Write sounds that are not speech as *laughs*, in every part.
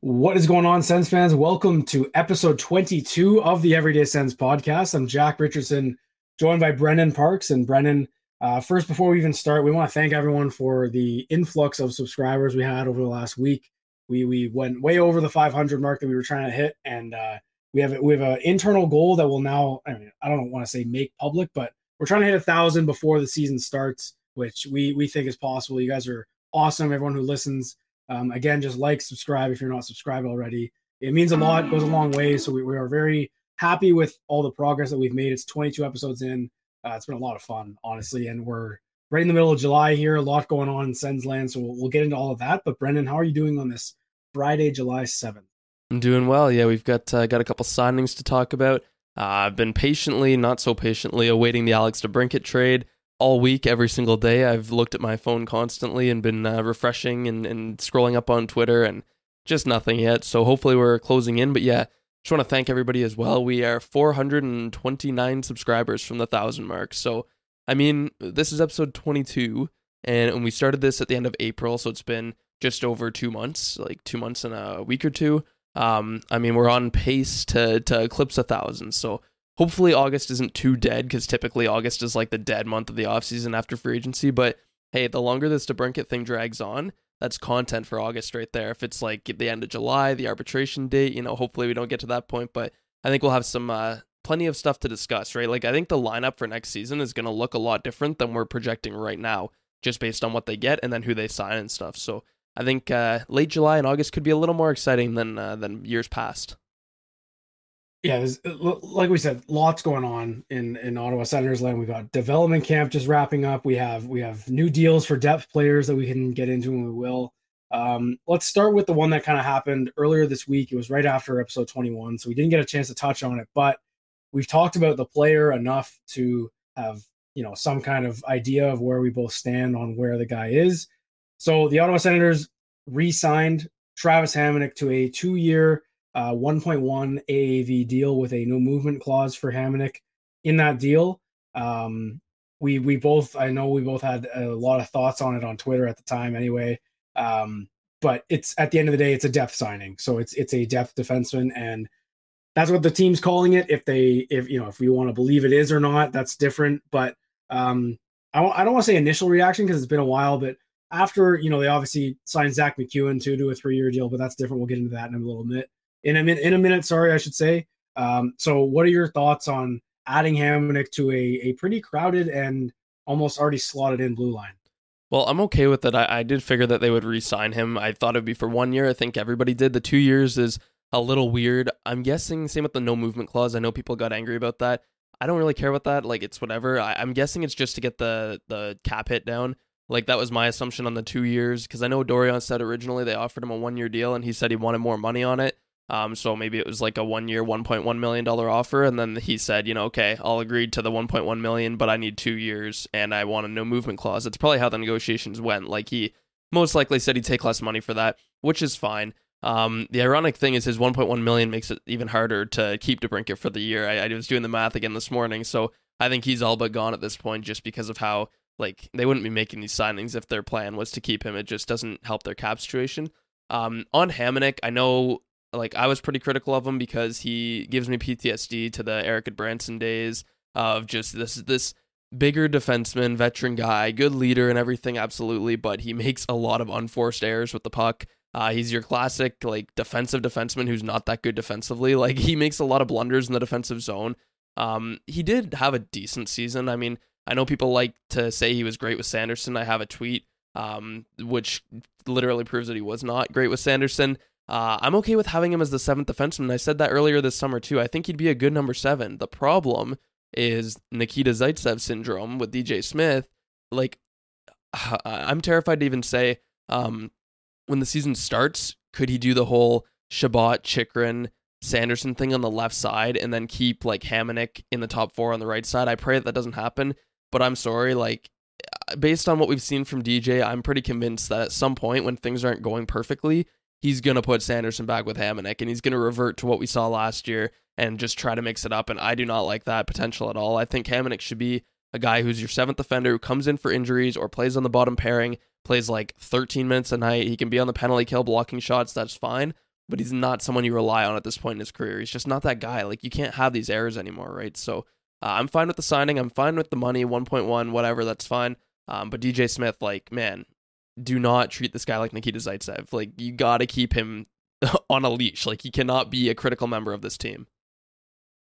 What is going on, Sens fans? Welcome to episode 22 of the Everyday Sens podcast. I'm Jack Richardson, joined by Brennan Parks. And Brennan, uh, first, before we even start, we want to thank everyone for the influx of subscribers we had over the last week. We we went way over the 500 mark that we were trying to hit, and uh, we have we have an internal goal that will now. I mean, I don't want to say make public, but we're trying to hit a thousand before the season starts, which we we think is possible. You guys are awesome. Everyone who listens, um, again, just like, subscribe if you're not subscribed already. It means a lot, goes a long way. So we, we are very happy with all the progress that we've made. It's 22 episodes in. Uh, it's been a lot of fun, honestly, and we're right in the middle of July here. A lot going on in Sens land, so we'll, we'll get into all of that. But Brennan, how are you doing on this Friday, July 7th? I'm doing well. Yeah, we've got uh, got a couple signings to talk about. Uh, I've been patiently, not so patiently, awaiting the Alex DeBrincat trade all week, every single day. I've looked at my phone constantly and been uh, refreshing and, and scrolling up on Twitter and just nothing yet. So hopefully we're closing in. But yeah, just want to thank everybody as well. We are 429 subscribers from the thousand mark. So I mean, this is episode 22, and, and we started this at the end of April, so it's been just over two months, like two months and a week or two. Um, I mean, we're on pace to to eclipse a thousand. So hopefully August isn't too dead because typically August is like the dead month of the offseason after free agency. But hey, the longer this DeBrincat thing drags on, that's content for August right there. If it's like the end of July, the arbitration date, you know, hopefully we don't get to that point. But I think we'll have some uh, plenty of stuff to discuss, right? Like I think the lineup for next season is going to look a lot different than we're projecting right now, just based on what they get and then who they sign and stuff. So I think uh, late July and August could be a little more exciting than uh, than years past yeah, uh, like we said, lots going on in in Ottawa Senators land. We've got development camp just wrapping up. We have we have new deals for depth players that we can get into, and we will. Um, let's start with the one that kind of happened earlier this week. It was right after episode 21, so we didn't get a chance to touch on it, but we've talked about the player enough to have you know some kind of idea of where we both stand on where the guy is. So the Ottawa Senators re-signed Travis Hamonic to a two-year uh, 1.1 AAV deal with a no movement clause for Hamonic. In that deal, um, we we both I know we both had a lot of thoughts on it on Twitter at the time. Anyway, um, but it's at the end of the day, it's a depth signing, so it's it's a depth defenseman, and that's what the team's calling it. If they if you know if we want to believe it is or not, that's different. But um, I, I don't want to say initial reaction because it's been a while, but after you know they obviously signed Zack MacEwen to do a three year deal, but that's different. We'll get into that in a little bit in a minute. In a minute, sorry, I should say. Um, so, what are your thoughts on adding Hamonic to a a pretty crowded and almost already slotted in blue line? Well, I'm okay with it. I, I did figure that they would re-sign him. I thought it'd be for one year. I think everybody did. The two years is a little weird. I'm guessing same with the no movement clause. I know people got angry about that. I don't really care about that. Like it's whatever. I, am guessing it's just to get the the cap hit down. Like that was my assumption on the two years because I know Dorion said originally they offered him a one year deal and he said he wanted more money on it. Um, so maybe it was like a one year, $1.1 million offer. And then he said, you know, okay, I'll agree to the 1.1 million, but I need two years and I want a no movement clause. That's probably how the negotiations went. Like he most likely said he'd take less money for that, which is fine. Um, the ironic thing is his 1.1 million makes it even harder to keep DeBrincat for the year. I, I was doing the math again this morning. So I think he's all but gone at this point just because of how like they wouldn't be making these signings if their plan was to keep him. It just doesn't help their cap situation. Um, on Hamonic, I know like I was pretty critical of him because he gives me PTSD to the Erik Gudbranson days of just this this bigger defenseman, veteran guy, good leader and everything, absolutely, but he makes a lot of unforced errors with the puck. Uh, he's your classic like defensive defenseman who's not that good defensively. *laughs* Like he makes a lot of blunders in the defensive zone. Um, he did have a decent season. I mean, I know people like to say he was great with Sanderson. I have a tweet um, which literally proves that he was not great with Sanderson. Uh, I'm okay with having him as the seventh defenseman. I said that earlier this summer too. I think he'd be a good number seven. The problem is Nikita Zaitsev syndrome with DJ Smith. Like, *sighs* I'm terrified to even say um, when the season starts, could he do the whole Chabot, Chychrun, Sanderson thing on the left side and then keep like Hamonic in the top four on the right side? I pray that that doesn't happen. But I'm sorry, like based on what we've seen from DJ, I'm pretty convinced that at some point when things aren't going perfectly, he's going to put Sanderson back with Hamonic and he's going to revert to what we saw last year and just try to mix it up. And I do not like that potential at all. I think Hamonic should be a guy who's your seventh defender who comes in for injuries or plays on the bottom pairing, plays like 13 minutes a night. He can be on the penalty kill blocking shots. That's fine. but he's not someone you rely on at this point in his career. He's just not that guy. Like you can't have these errors anymore, right? So uh, I'm fine with the signing. I'm fine with the money, 1.1, whatever. That's fine. Um, but DJ Smith, like, man, do not treat this guy like Nikita Zaitsev. Like you got to keep him *laughs* on a leash. Like he cannot be a critical member of this team.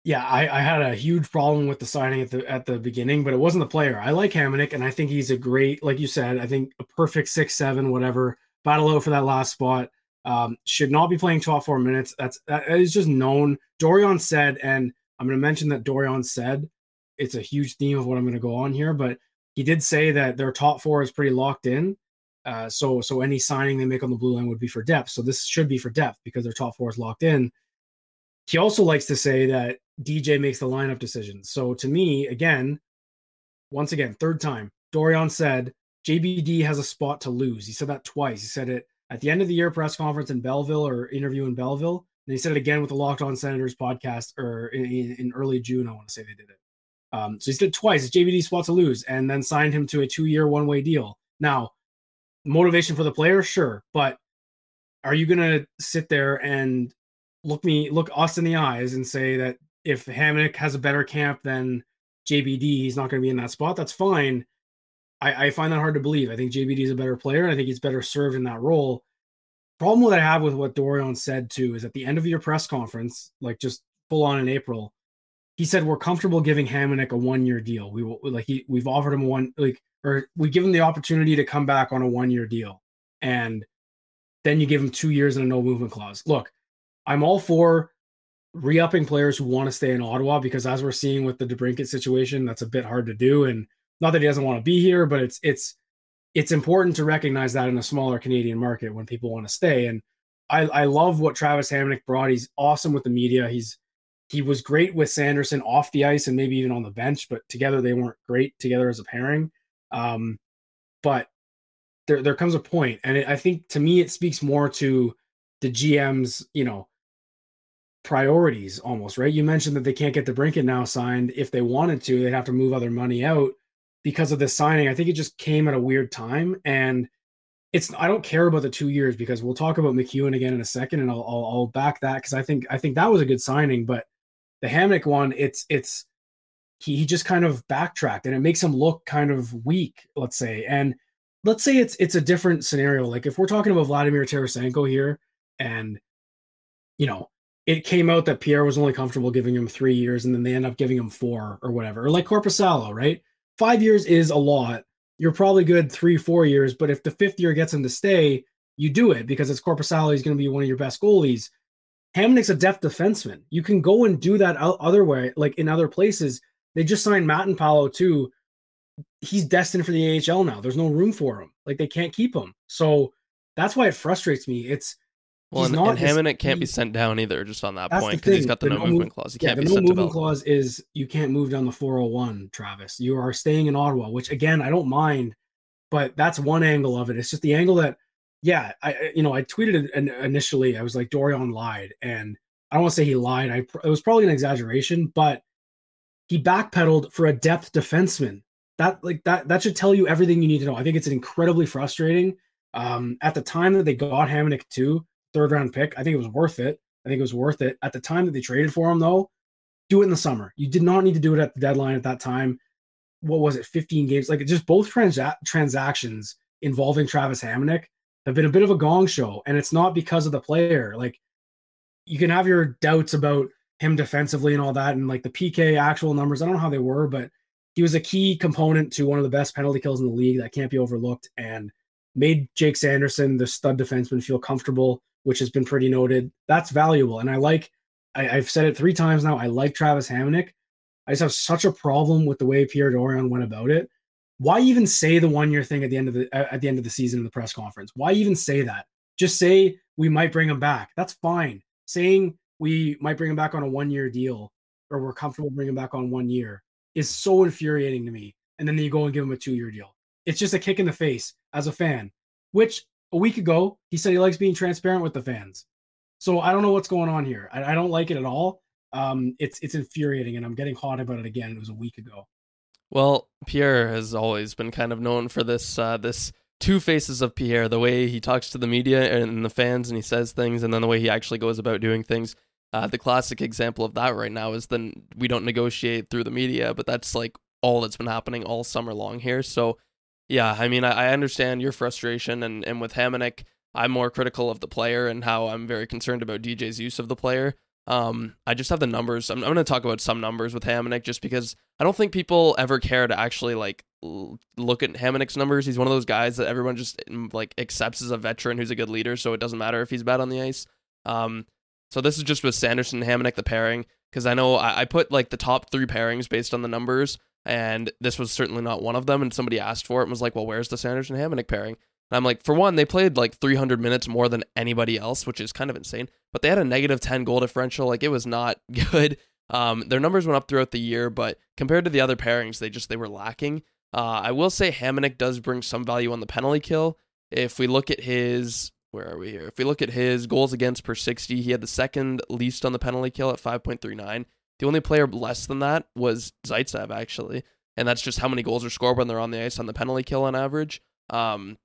Yeah, I, I, had a huge problem with the signing at the at the beginning, but it wasn't the player. I like Hamonic, and I think he's a great, like you said, I think a perfect six seven, whatever. Battle out for that last spot. Um, should not be playing 12 four minutes. That's that is just known. Dorion said, and I'm going to mention that Dorion said it's a huge theme of what I'm going to go on here, but he did say that their top four is pretty locked in. Uh, so so any signing they make on the blue line would be for depth. So this should be for depth because their top four is locked in. He also likes to say that DJ makes the lineup decisions. So to me, again, once again, third time, Dorion said JBD has a spot to lose. He said that twice. He said it at the end of the year press conference in Belleville or interview in Belleville. And he said it again with the Locked On Senators podcast or in, in early June. I want to say they did it. Um, so he said twice it's JBD spot to lose and then signed him to a two year one way deal. Now, motivation for the player, sure, but are you going to sit there and look me look us in the eyes and say that if Hamonic has a better camp than JBD, he's not going to be in that spot. That's fine. I, I find that hard to believe. I think JBD is a better player, and I think he's better served in that role. Problem that I have with what Dorion said too is at the end of your press conference, like just full on in April, he said we're comfortable giving Hamonic a one year deal. We will like he we've offered him one like or we give him the opportunity to come back on a one year deal, and then you give him two years and a no movement clause. Look, I'm all for re-upping players who want to stay in Ottawa because as we're seeing with the DeBrincat situation, that's a bit hard to do. And not that he doesn't want to be here, but it's it's it's important to recognize that in a smaller Canadian market when people want to stay. And I, I love what Travis Hamonic brought. He's awesome with the media. He's he was great with Sanderson off the ice and maybe even on the bench, but together they weren't great together as a pairing. Um, but there there comes a point, and it, I think to me it speaks more to the GM's you know priorities almost right. You mentioned that they can't get the DeBrincat now signed. If they wanted to, they'd have to move other money out because of this signing. I think it just came at a weird time, and it's I don't care about the two years because we'll talk about MacEwen again in a second, and I'll I'll, I'll back that because I think I think that was a good signing, but the Hamonic one, it's it's he, he just kind of backtracked and it makes him look kind of weak, let's say. And let's say it's it's a different scenario. Like if we're talking about Vladimir Tarasenko here, and you know, it came out that Pierre was only comfortable giving him three years, and then they end up giving him four or whatever. Or like Korpisalo, right? Five years is a lot. You're probably good three, four years, but if the fifth year gets him to stay, you do it because it's Korpisalo. He's going to be one of your best goalies. Hamonic's a depth defenseman. You can go and do that other way, like in other places. They just signed Matinpalo too. He's destined for the AHL now. There's no room for him. Like they can't keep him. So that's why it frustrates me. It's well, and, not, and Hamonic can't be sent down either, just on that point, because he's got the, the no, no, movement clause. He yeah, can't the be no movement clause is you can't move down the 401, Travis. You are staying in Ottawa, which again I don't mind, but that's one angle of it. It's just the angle that, yeah, I you know I tweeted it initially. I was like Dorion lied, and I don't want to say he lied. I it was probably an exaggeration, but he backpedaled for a depth defenseman. That like that that should tell you everything you need to know. I think it's incredibly frustrating. Um, at the time that they got Hamonic too, third round pick, I think it was worth it. I think it was worth it. At the time that they traded for him, though, do it in the summer. You did not need to do it at the deadline at that time. What was it, 15 games? Like just both transa- transactions involving Travis Hamonic have been a bit of a gong show. And it's not because of the player. Like you can have your doubts about him defensively and all that, and like the PK actual numbers. I don't know how they were, but he was a key component to one of the best penalty kills in the league that can't be overlooked, and made Jake Sanderson, the stud defenseman, feel comfortable, which has been pretty noted. That's valuable, and I like. I, have said it three times now. I like Travis Hamonic. I just have such a problem with the way Pierre Dorion went about it. Why even say the one year thing at the end of the at the end of the season in the press conference? Why even say that? Just say we might bring him back. That's fine. Saying we might bring him back on a one year deal or we're comfortable bringing him back on one year is so infuriating to me. And then you go and give him a two year deal. It's just a kick in the face as a fan, which a week ago he said he likes being transparent with the fans. So I don't know what's going on here. I, I don't like it at all. Um, it's it's infuriating, and I'm getting hot about it again. It was a week ago. Well, Pierre has always been kind of known for this uh, this two faces of Pierre, the way he talks to the media and the fans and he says things, and then the way he actually goes about doing things. Uh, the classic example of that right now is then we don't negotiate through the media, but that's like all that's been happening all summer long here. So, yeah, I mean, I, I understand your frustration, and, and with Hamonic, I'm more critical of the player and how I'm very concerned about DJ's use of the player. Um, I just have the numbers. I'm, I'm going to talk about some numbers with Hamonic just because I don't think people ever care to actually like look at Hamonic's numbers. He's one of those guys that everyone just like accepts as a veteran who's a good leader, so it doesn't matter if he's bad on the ice. Um, so this is just with Sanderson and Hamonic the pairing because I know I, I put like the top three pairings based on the numbers, and this was certainly not one of them. And somebody asked for it and was like, "Well, where's the Sanderson Hamonic pairing?" And I'm like, for one, they played like 300 minutes more than anybody else, which is kind of insane. But they had a negative 10 goal differential. Like it was not *laughs* good. Um, their numbers went up throughout the year, but compared to the other pairings, they just they were lacking. Uh, I will say Hamonic does bring some value on the penalty kill. If we look at his, where are we here? If we look at his goals against per 60, he had the second least on the penalty kill at 5.39. The only player less than that was Zaitsev, actually. And that's just how many goals are scored when they're on the ice on the penalty kill on average. Um,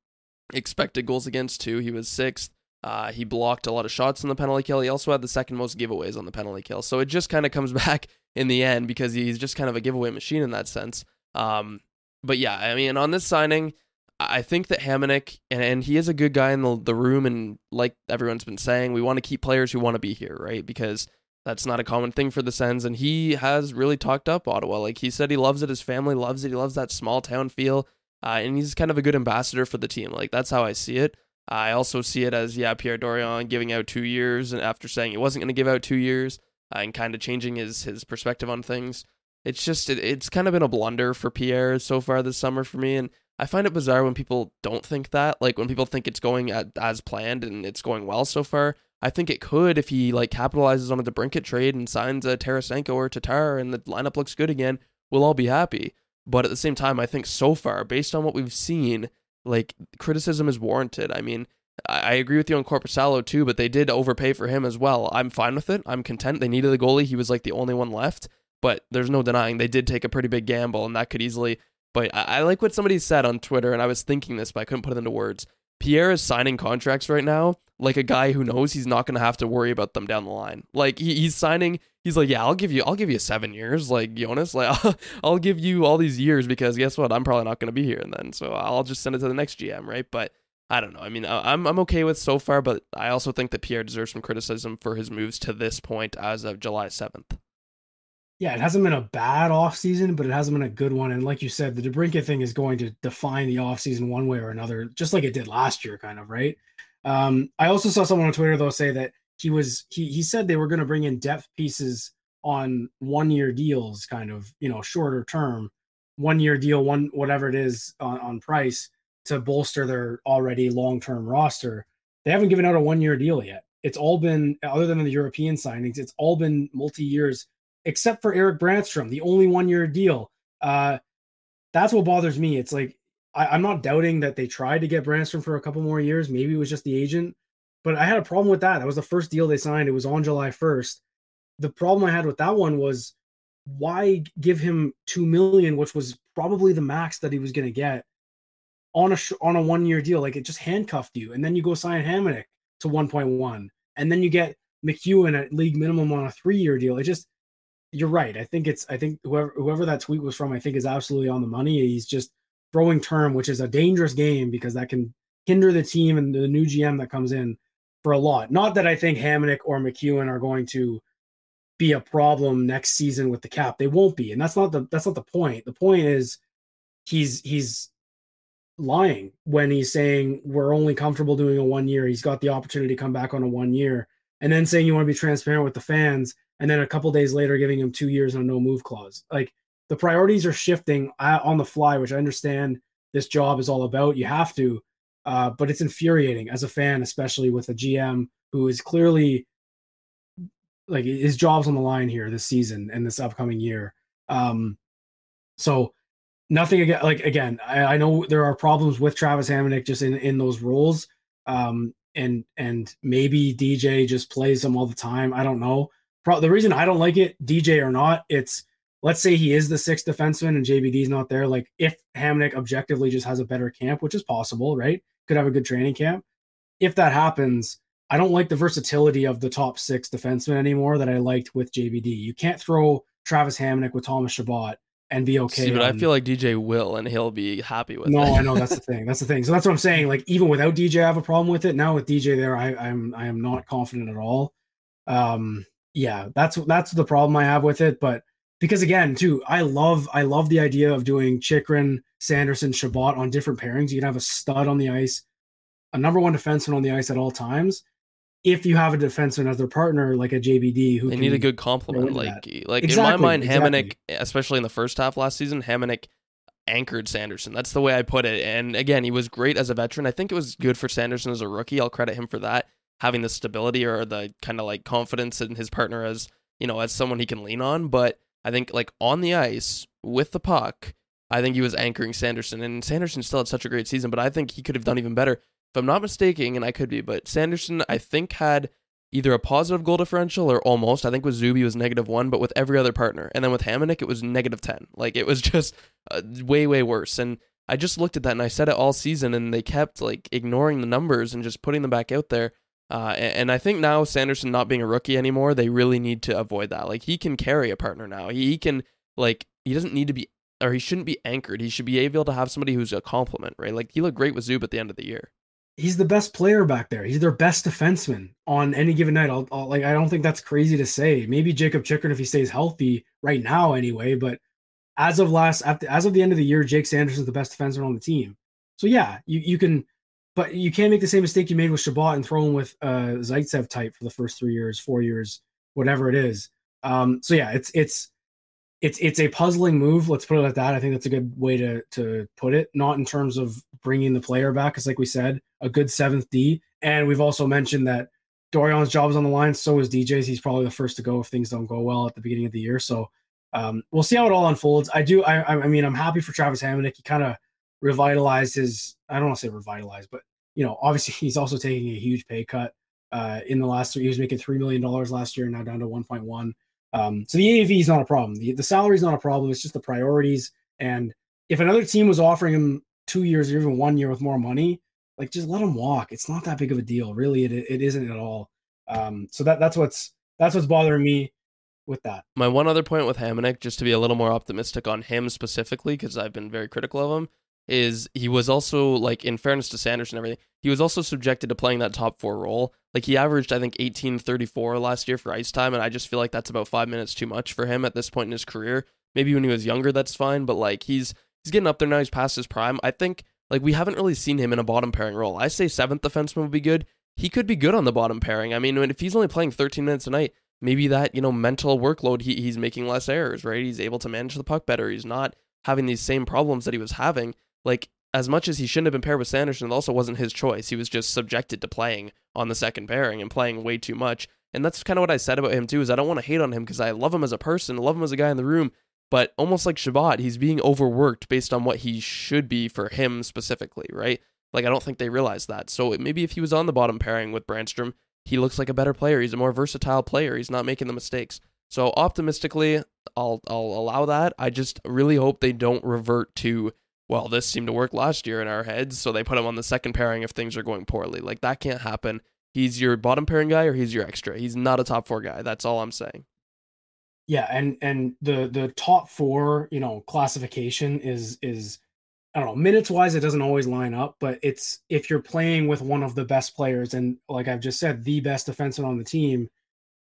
expected goals against two, He was sixth. Uh, he blocked a lot of shots in the penalty kill. He also had the second most giveaways on the penalty kill. So it just kind of comes *laughs* back in the end because he's just kind of a giveaway machine in that sense. Um, but yeah, I mean, on this signing, I think that Hamonic, and, and he is a good guy in the, the room. And like everyone's been saying, we want to keep players who want to be here, right? Because that's not a common thing for the Sens. And he has really talked up Ottawa. Like he said, he loves it. His family loves it. He loves that small town feel uh, and he's kind of a good ambassador for the team. Like that's how I see it. I also see it as yeah, Pierre Dorion giving out two years, and after saying he wasn't going to give out two years, uh, and kind of changing his his perspective on things. It's just it, it's kind of been a blunder for Pierre so far this summer for me, and I find it bizarre when people don't think that. Like when people think it's going as planned and it's going well so far. I think it could if he like capitalizes on a DeBrincat trade and signs a Tarasenko or Tatar, and the lineup looks good again. We'll all be happy. But at the same time, I think so far, based on what we've seen, like criticism is warranted. I mean, I, agree with you on Korpisalo too, but they did overpay for him as well. I'm fine with it. I'm content. They needed a goalie. He was like the only one left, but there's no denying they did take a pretty big gamble, and that could easily. But I, I like what somebody said on Twitter, and I was thinking this, but I couldn't put it into words. Pierre is signing contracts right now like a guy who knows he's not going to have to worry about them down the line. Like he, he's signing, he's like, yeah, I'll give you, I'll give you seven years, like Jonas, like *laughs* I'll, I'll give you all these years because guess what, I'm probably not going to be here and then, so I'll just send it to the next GM, right? But I don't know. I mean, I'm I'm okay with so far, but I also think that Pierre deserves some criticism for his moves to this point as of July 7th. Yeah, it hasn't been a bad off season, but it hasn't been a good one. And like you said, the DeBrincat thing is going to define the off season one way or another, just like it did last year, kind of, right? Um, I also saw someone on Twitter though say that he was he he said they were going to bring in depth pieces on one year deals, kind of you know shorter term, one year deal, one whatever it is on, on price to bolster their already long term roster. They haven't given out a one year deal yet. It's all been other than the European signings, it's all been multi years, except for Erik Brannstrom, the only one year deal. Uh, that's what bothers me. It's like I, am not doubting that they tried to get Brannstrom for a couple more years. Maybe it was just the agent, but I had a problem with that. That was the first deal they signed. It was on July 1st. The problem I had with that one was why give him two million, which was probably the max that he was going to get on a on a one year deal. Like it just handcuffed you, and then you go sign Hamonic to 1.1, and then you get MacEwen at league minimum on a three year deal. It just you're right. I think it's I think whoever whoever that tweet was from, I think is absolutely on the money. He's just throwing term, which is a dangerous game because that can hinder the team and the new GM that comes in for a lot. Not that I think Hamonic or MacEwen are going to be a problem next season with the cap. They won't be, and that's not the that's not the point. The point is he's he's lying when he's saying we're only comfortable doing a one year. He's got the opportunity to come back on a one year, and then saying you want to be transparent with the fans, and then a couple days later giving him two years on a no move clause. Like the priorities are shifting on the fly, which I understand this job is all about. You have to, uh, but it's infuriating as a fan, especially with a GM who is clearly like his job's on the line here this season and this upcoming year. Um, so nothing again. Like again, I, I, know there are problems with Travis Hamonic just in in those roles. Um, and and maybe DJ just plays them all the time. I don't know. Pro- the reason I don't like it, DJ or not, it's let's say he is the sixth defenseman and JBD's not there. Like if Hamonic objectively just has a better camp, which is possible, right? Could have a good training camp. If that happens, I don't like the versatility of the top six defensemen anymore that I liked with JBD. You can't throw Travis Hamonic with Thomas Chabot and be okay. See, but on... I feel like DJ will, and he'll be happy with no, it. No, I know that's the thing. That's the thing. So that's what I'm saying. Like even without DJ, I have a problem with it. Now with DJ there, I, I'm I am not confident at all. Um, yeah, that's that's the problem I have with it. But because again, too, I love I love the idea of doing Chychrun, Sanderson, Chabot on different pairings. You can have a stud on the ice, a number one defenseman on the ice at all times, if you have a defenseman as their partner, like a JBD, who they need a good complement. Like, that. like exactly, in my mind, exactly. Hamonic, especially in the first half last season, Hamonic anchored Sanderson. That's the way I put it. And again, he was great as a veteran. I think it was good for Sanderson as a rookie. I'll credit him for that, having the stability or the kind of like confidence in his partner as you know as someone he can lean on. But I think like on the ice with the puck. I think he was anchoring Sanderson, and Sanderson still had such a great season, but I think he could have done even better if I'm not mistaken, and I could be, but Sanderson, I think, had either a positive goal differential or almost. I think with Zuby was negative one, but with every other partner. And then with Hamonic, it was negative 10. Like it was *laughs* just uh, way, way worse. And I just looked at that and I said it all season, and they kept like ignoring the numbers and just putting them back out there. Uh, and, I think now Sanderson not being a rookie anymore, they really need to avoid that. Like he can carry a partner now. He, can like he doesn't need to be or he shouldn't be anchored. He should be able to have somebody who's a complement, right? Like he looked great with Zub at the end of the year he's the best player back there. He's their best defenseman on any given night. I'll, I'll, like I don't think that's crazy to say. Maybe Jacob Chychrun if he stays healthy right now anyway. But as of last as of the end of the year, Jake Sanders is the best defenseman on the team. So yeah, you you can, but you can't make the same mistake you made with Chabot and throw him with uh Zaitsev type for the first three years, four years, whatever it is. Um, so yeah, it's it's it's it's a puzzling move. Let's put it like that. I think that's a good way to to put it. Not in terms of bringing the player back, because like we said, a good seventh D, and we've also mentioned that Dorion's job is on the line. So is DJ's. He's probably the first to go if things don't go well at the beginning of the year. So um, we'll see how it all unfolds. I do. I I mean, I'm happy for Travis Hamonic. He kind of revitalized his. I don't want to say revitalized, but you know, obviously *laughs* he's also taking a huge pay cut. Uh, in the last three, he was making three million dollars last year, now down to 1.1. Um, so the AAV is not a problem. The, the salary is not a problem. It's just the priorities. And if another team was offering him two years or even one year with more money, like just let him walk. It's not that big of a deal, really. It it isn't at all. Um, so that that's what's that's what's bothering me with that. My one other point with Hamonic, just to be a little more optimistic on him specifically, because I've been very critical of him, is he was also like in fairness to Sanders and everything, he was also subjected to playing that top four role. Like he averaged I think 1834 last year for ice time and I just feel like that's about 5 minutes too much for him at this point in his career. Maybe when he was younger that's fine, but like he's he's getting up there now, he's past his prime. I think like we haven't really seen him in a bottom pairing role. I say seventh defenseman would be good. He could be good on the bottom pairing. I mean, if he's only playing 13 minutes a night, maybe that, you know, mental workload, he, he's making less errors, right? He's able to manage the puck better. He's not having these same problems that he was having. Like as much as he shouldn't have been paired with Sanderson, it also wasn't his choice. He was just subjected to playing on the second pairing and playing way too much. And that's kind of what I said about him too. Is I don't want to hate on him because I love him as a person, I love him as a guy in the room. But almost like Chabot, he's being overworked based on what he should be for him specifically, right? Like I don't think they realize that. So maybe if he was on the bottom pairing with Brannstrom, he looks like a better player. He's a more versatile player. He's not making the mistakes. So optimistically, I'll I'll allow that. I just really hope they don't revert to well, this seemed to work last year in our heads, so they put him on the second pairing if things are going poorly. Like that can't happen. He's your bottom pairing guy or he's your extra. He's not a top four guy. That's all I'm saying. Yeah, and and the the top four, you know, classification is is I don't know, minutes wise, it doesn't always line up, but it's if you're playing with one of the best players and like I've just said, the best defenseman on the team,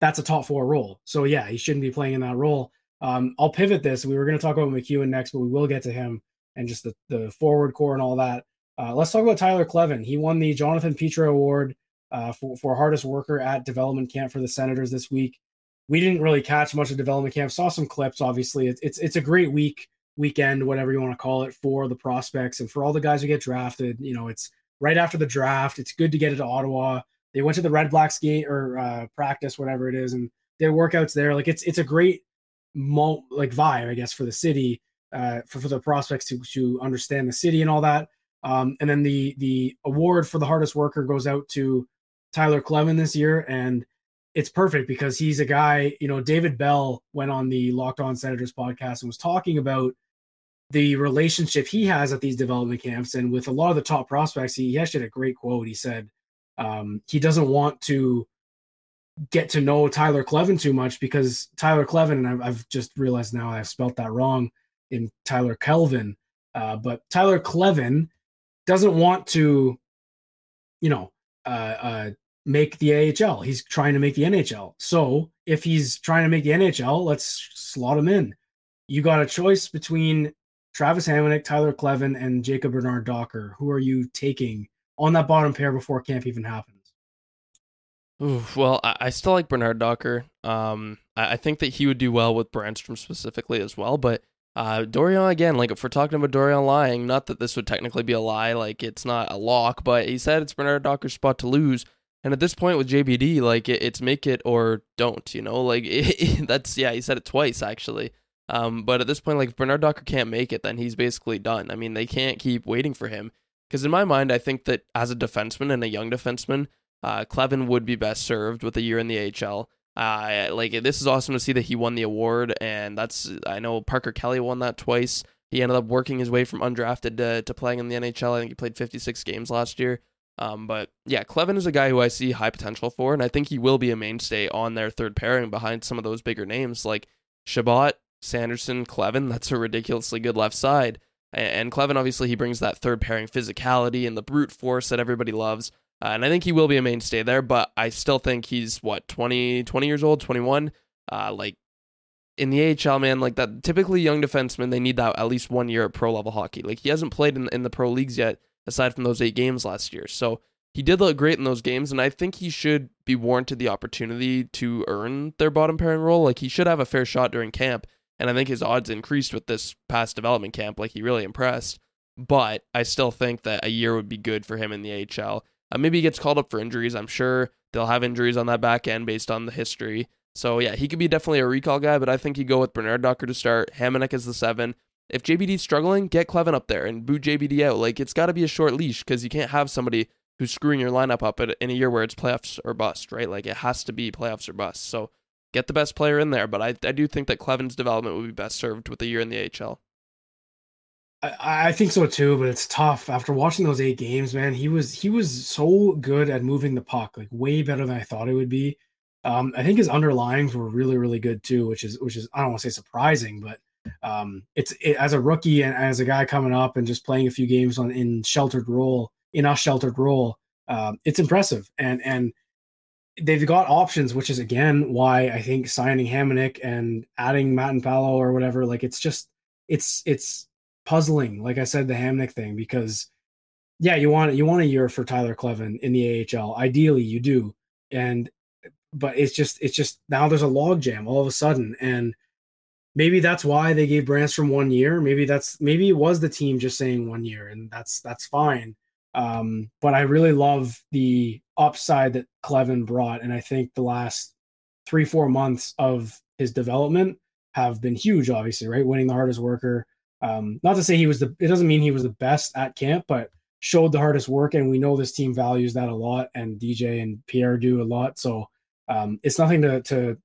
that's a top four role. So yeah, he shouldn't be playing in that role. Um, I'll pivot this. We were going to talk about MacEwen next, but we will get to him and just the, the forward core and all that. Uh, let's talk about Tyler Kleven. He won the Jonathan Pitre Award uh, for, for hardest worker at development camp for the Senators this week. We didn't really catch much of development camp. Saw some clips. Obviously, it's it's, it's a great week weekend, whatever you want to call it, for the prospects and for all the guys who get drafted. You know, it's right after the draft. It's good to get it to Ottawa. They went to the Red Blacks game or uh, practice, whatever it is, and their workouts there. Like it's it's a great mo- like vibe, I guess, for the city uh, for, for the prospects to, to understand the city and all that. Um, and then the the award for the hardest worker goes out to Tyler Kleven this year. And it's perfect because he's a guy, you know, David Bell went on the Locked On Senators podcast and was talking about the relationship he has at these development camps and with a lot of the top prospects. He, he actually had a great quote. He said um, he doesn't want to get to know Tyler Kleven too much because Tyler Kleven, and I've, I've just realized now I've spelt that wrong in Tyler Kelvin, uh, but Tyler Kleven doesn't want to, you know, uh, uh, make the AHL. He's trying to make the NHL. So if he's trying to make the NHL, let's slot him in. You got a choice between Travis Hamonic, Tyler Kleven, and Jacob Bernard Docker. Who are you taking on that bottom pair before camp even happens? Ooh, well, I, I, still like Bernard Docker. Um, I, I, think that he would do well with Brannstrom specifically as well. But uh, Dorion again, like if we're talking about Dorion lying, not that this would technically be a lie, like it's not a lock, but he said it's Bernard Docker's spot to lose. And at this point with JBD, like it, it's make it or don't, you know, like *laughs* it, that's yeah, he said it twice actually. Um, but at this point, like if Bernard Docker can't make it, then he's basically done. I mean, they can't keep waiting for him because in my mind, I think that as a defenseman and a young defenseman, uh, Kleven would be best served with a year in the AHL. Uh, like this is awesome to see that he won the award, and that's I know Parker Kelly won that twice. He ended up working his way from undrafted to, to playing in the NHL. I think he played 56 games last year. Um, but yeah, Kleven is a guy who I see high potential for, and I think he will be a mainstay on their third pairing behind some of those bigger names like Chabot, Sanderson, Kleven. That's a ridiculously good left side. And Kleven, obviously, he brings that third pairing physicality and the brute force that everybody loves. Uh, and I think he will be a mainstay there, but I still think he's what 20, 20 years old, 21. Uh, like in the AHL, man, like that typically young defensemen, they need that at least one year at pro level hockey. Like he hasn't played in, in the pro leagues yet, aside from those eight games last year. So he did look great in those games, and I think he should be warranted the opportunity to earn their bottom pairing role. Like he should have a fair shot during camp, and I think his odds increased with this past development camp. Like he really impressed. But I still think that a year would be good for him in the AHL. Uh, maybe he gets called up for injuries. I'm sure they'll have injuries on that back end based on the history. So yeah, he could be definitely a recall guy, but I think you go with Bernard Docker to start. Hamonic is the seven. If JBD's struggling, get Kleven up there and boot JBD out. Like it's got to be a short leash because you can't have somebody who's screwing your lineup up in a year where it's playoffs or bust, right? Like it has to be playoffs or bust. So get the best player in there. But I, I do think that Kleven's development would be best served with a year in the AHL. I, I think so too, but it's tough. After watching those eight games, man, he was he was so good at moving the puck, like way better than I thought it would be. Um, I think his underlyings were really, really good too, which is which is I don't want to say surprising, but um, it's it, as a rookie and as a guy coming up and just playing a few games on in sheltered role in a sheltered role, um, it's impressive. And and they've got options, which is again why I think signing Hamonic and adding Matinpalo or whatever, like it's just it's it's puzzling, like I said, the Hamonic thing, because yeah, you want you want a year for Tyler Kleven in the AHL. Ideally, you do, and but it's just it's just now there's a logjam all of a sudden, and maybe that's why they gave Brannstrom one year. Maybe that's maybe it was the team just saying one year, and that's that's fine. Um, but I really love the upside that Kleven brought, and I think the last three four months of his development have been huge. Obviously, right, winning the hardest worker um, not to say he was the. It doesn't mean he was the best at camp, but showed the hardest work, and we know this team values that a lot, and DJ and Pierre do a lot. So um, it's nothing to to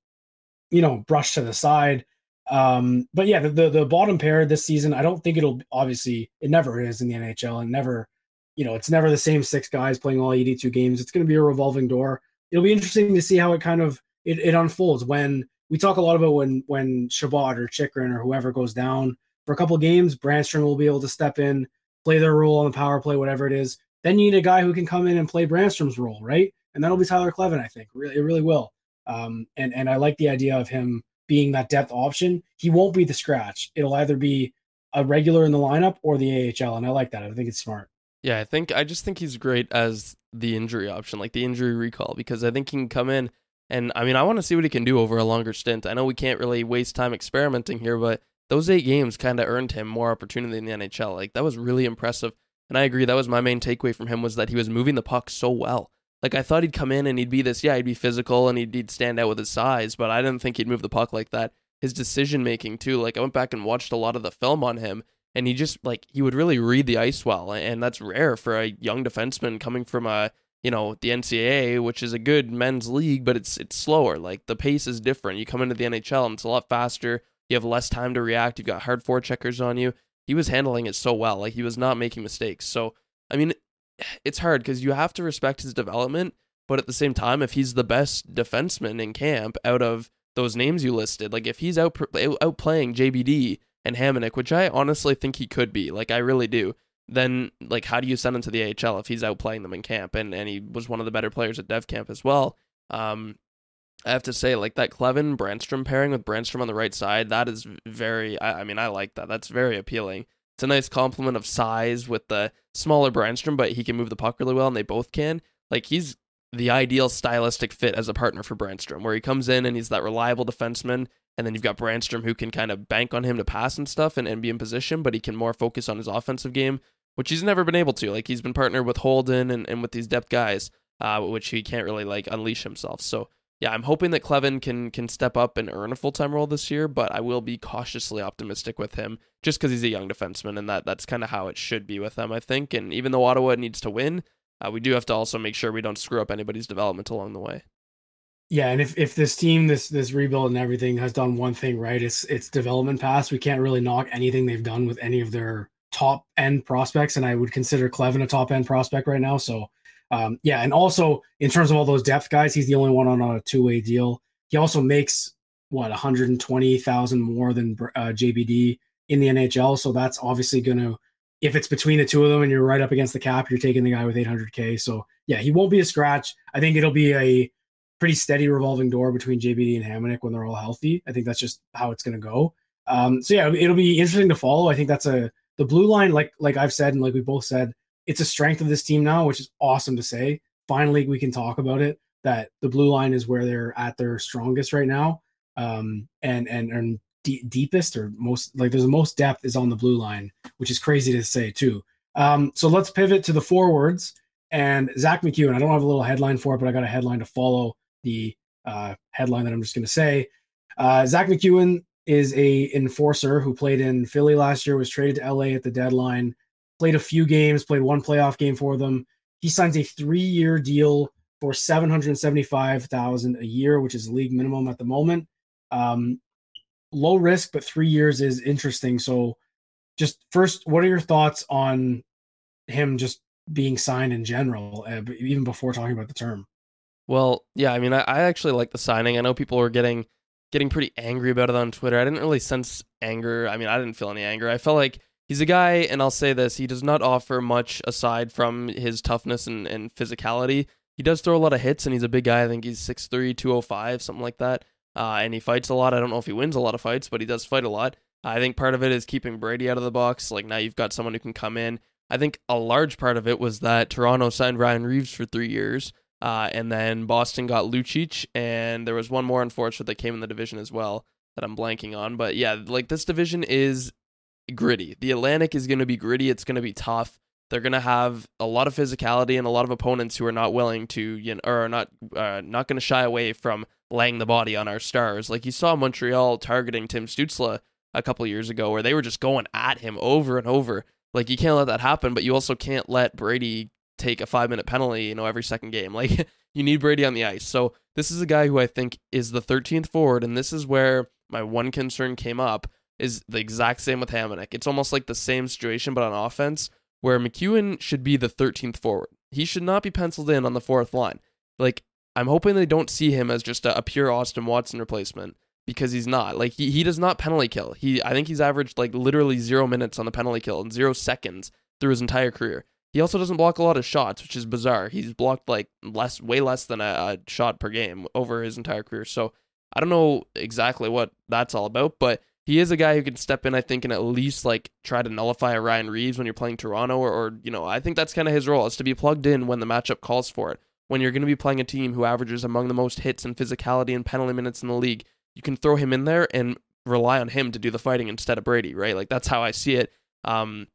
you know brush to the side. Um, but yeah, the, the, the bottom pair this season, I don't think it'll obviously it never is in the NHL, and never, you know, it's never the same six guys playing all 82 games. It's going to be a revolving door. It'll be interesting to see how it kind of it, it unfolds when we talk a lot about when when Chabot or Chychrun or whoever goes down for a couple games, Brannstrom will be able to step in, play their role on the power play, whatever it is. Then you need a guy who can come in and play Brannstrom's role, right? And that'll be Tyler Kleven, I think. Really, it really will. Um, and and I like the idea of him being that depth option. He won't be the scratch. It'll either be a regular in the lineup or the AHL, and I like that. I think it's smart. Yeah, I think I just think he's great as the injury option, like the injury recall, because I think he can come in and I mean I want to see what he can do over a longer stint. I know we can't really waste time experimenting here, but those eight games kind of earned him more opportunity in the NHL. Like that was really impressive. And I agree, that was my main takeaway from him was that he was moving the puck so well. Like I thought he'd come in and he'd be this, yeah, he'd be physical and he'd, he'd stand out with his size, but I didn't think he'd move the puck like that. His decision making too, like I went back and watched a lot of the film on him, and he just like he would really read the ice well, and that's rare for a young defenseman coming from a you know the NCAA, which is a good men's league, but it's it's slower. Like the pace is different. You come into the NHL and it's a lot faster. You have less time to react. You've got hard forecheckers on you. He was handling it so well. Like he was not making mistakes. So I mean, *sighs* it's hard because you have to respect his development, but at the same time, if he's the best defenseman in camp out of those names you listed, like if he's out outplaying JBD and Hamonic, which I honestly think he could be, like I really do, then like how do you send him to the AHL if he's outplaying them in camp and and he was one of the better players at Dev Camp as well. Um, I have to say, like that Kleven Brannstrom pairing with Brannstrom on the right side, that is very. I, I, mean, I like that. That's very appealing. It's a nice complement of size with the smaller Brannstrom, but he can move the puck really well, and they both can. Like he's the ideal stylistic fit as a partner for Brannstrom, where he comes in and he's that reliable defenseman, and then you've got Brannstrom who can kind of bank on him to pass and stuff and, and be in position, but he can more focus on his offensive game, which he's never been able to. Like he's been partnered with Holden and, and with these depth guys, uh, which he can't really like unleash himself. So yeah, I'm hoping that Kleven can can step up and earn a full time role this year, but I will be cautiously optimistic with him just because he's a young defenseman, and that that's kind of how it should be with him, I think. And even though Ottawa needs to win, uh, we do have to also make sure we don't screw up anybody's development along the way. Yeah, and if, if this team, this this rebuild and everything has done one thing right, it's it's development pass. We can't really knock anything they've done with any of their top end prospects, and I would consider Kleven a top end prospect right now. So um, yeah, and also in terms of all those depth guys, he's the only one on a two way deal. He also makes what 120,000 more than uh, JBD in the NHL, so that's obviously going to if it's between the two of them and you're right up against the cap, you're taking the guy with 800k. So yeah, he won't be a scratch. I think it'll be a pretty steady revolving door between JBD and Hamonic when they're all healthy. I think that's just how it's going to go. Um, so yeah, it'll be interesting to follow. I think that's a the blue line, like like I've said and like we both said, it's a strength of this team now, which is awesome to say. Finally, we can talk about it. That the blue line is where they're at their strongest right now, um, and and and d- deepest or most like there's the most depth is on the blue line, which is crazy to say too. Um, so let's pivot to the forwards and Zack MacEwen. I don't have a little headline for it, but I got a headline to follow the uh, headline that I'm just going to say. Uh, Zack MacEwen is a enforcer who played in Philly last year, was traded to LA at the deadline, played a few games, played one playoff game for them. He signs a three-year deal for seven hundred seventy-five thousand a year, which is league minimum at the moment. Um, low risk, but three years is interesting. So, just first, what are your thoughts on him just being signed in general, uh, even before talking about the term? Well, yeah, I mean, I, I actually like the signing. I know people were getting getting pretty angry about it on Twitter. I didn't really sense anger. I mean, I didn't feel any anger. I felt like he's a guy, and I'll say this: he does not offer much aside from his toughness and, and physicality. He does throw a lot of hits, and he's a big guy. I think he's 6'3", 205, something like that. Uh, and he fights a lot. I don't know if he wins a lot of fights, but he does fight a lot. I think part of it is keeping Brady out of the box. Like now you've got someone who can come in. I think a large part of it was that Toronto signed Ryan Reaves for three years. Uh, and then Boston got Lucic, and there was one more unfortunate that came in the division as well that I'm blanking on. But yeah, like this division is gritty. The Atlantic is going to be gritty. It's going to be tough. They're going to have a lot of physicality and a lot of opponents who are not willing to, you know, or are not uh, not going to shy away from laying the body on our stars. Like you saw Montreal targeting Tim Stutzle a couple years ago, where they were just going at him over and over. Like you can't let that happen, but you also can't let Brady take a five minute penalty, you know, every second game. *laughs* Like you need Brady on the ice. So this is a guy who I think is the 13th forward, and this is where my one concern came up is the exact same with Hamonic. It's almost like the same situation, but on offense, where MacEwen should be the 13th forward. He should not be penciled in on the fourth line. Like I'm hoping they don't see him as just a, a pure Austin Watson replacement because he's not. Like he, he does not penalty kill. He I think he's averaged like literally zero minutes on the penalty kill and zero seconds through his entire career. He also doesn't block a lot of shots, which is bizarre. He's blocked like less, way less than a, a shot per game over his entire career. So I don't know exactly what that's all about, but he is a guy who can step in, I think, and at least like try to nullify a Ryan Reaves when you're playing Toronto, or, or you know, I think that's kind of his role is to be plugged in when the matchup calls for it. When you're going to be playing a team who averages among the most hits and physicality and penalty minutes in the league, you can throw him in there and rely on him to do the fighting instead of Brady, right? Like that's how I see it. Um,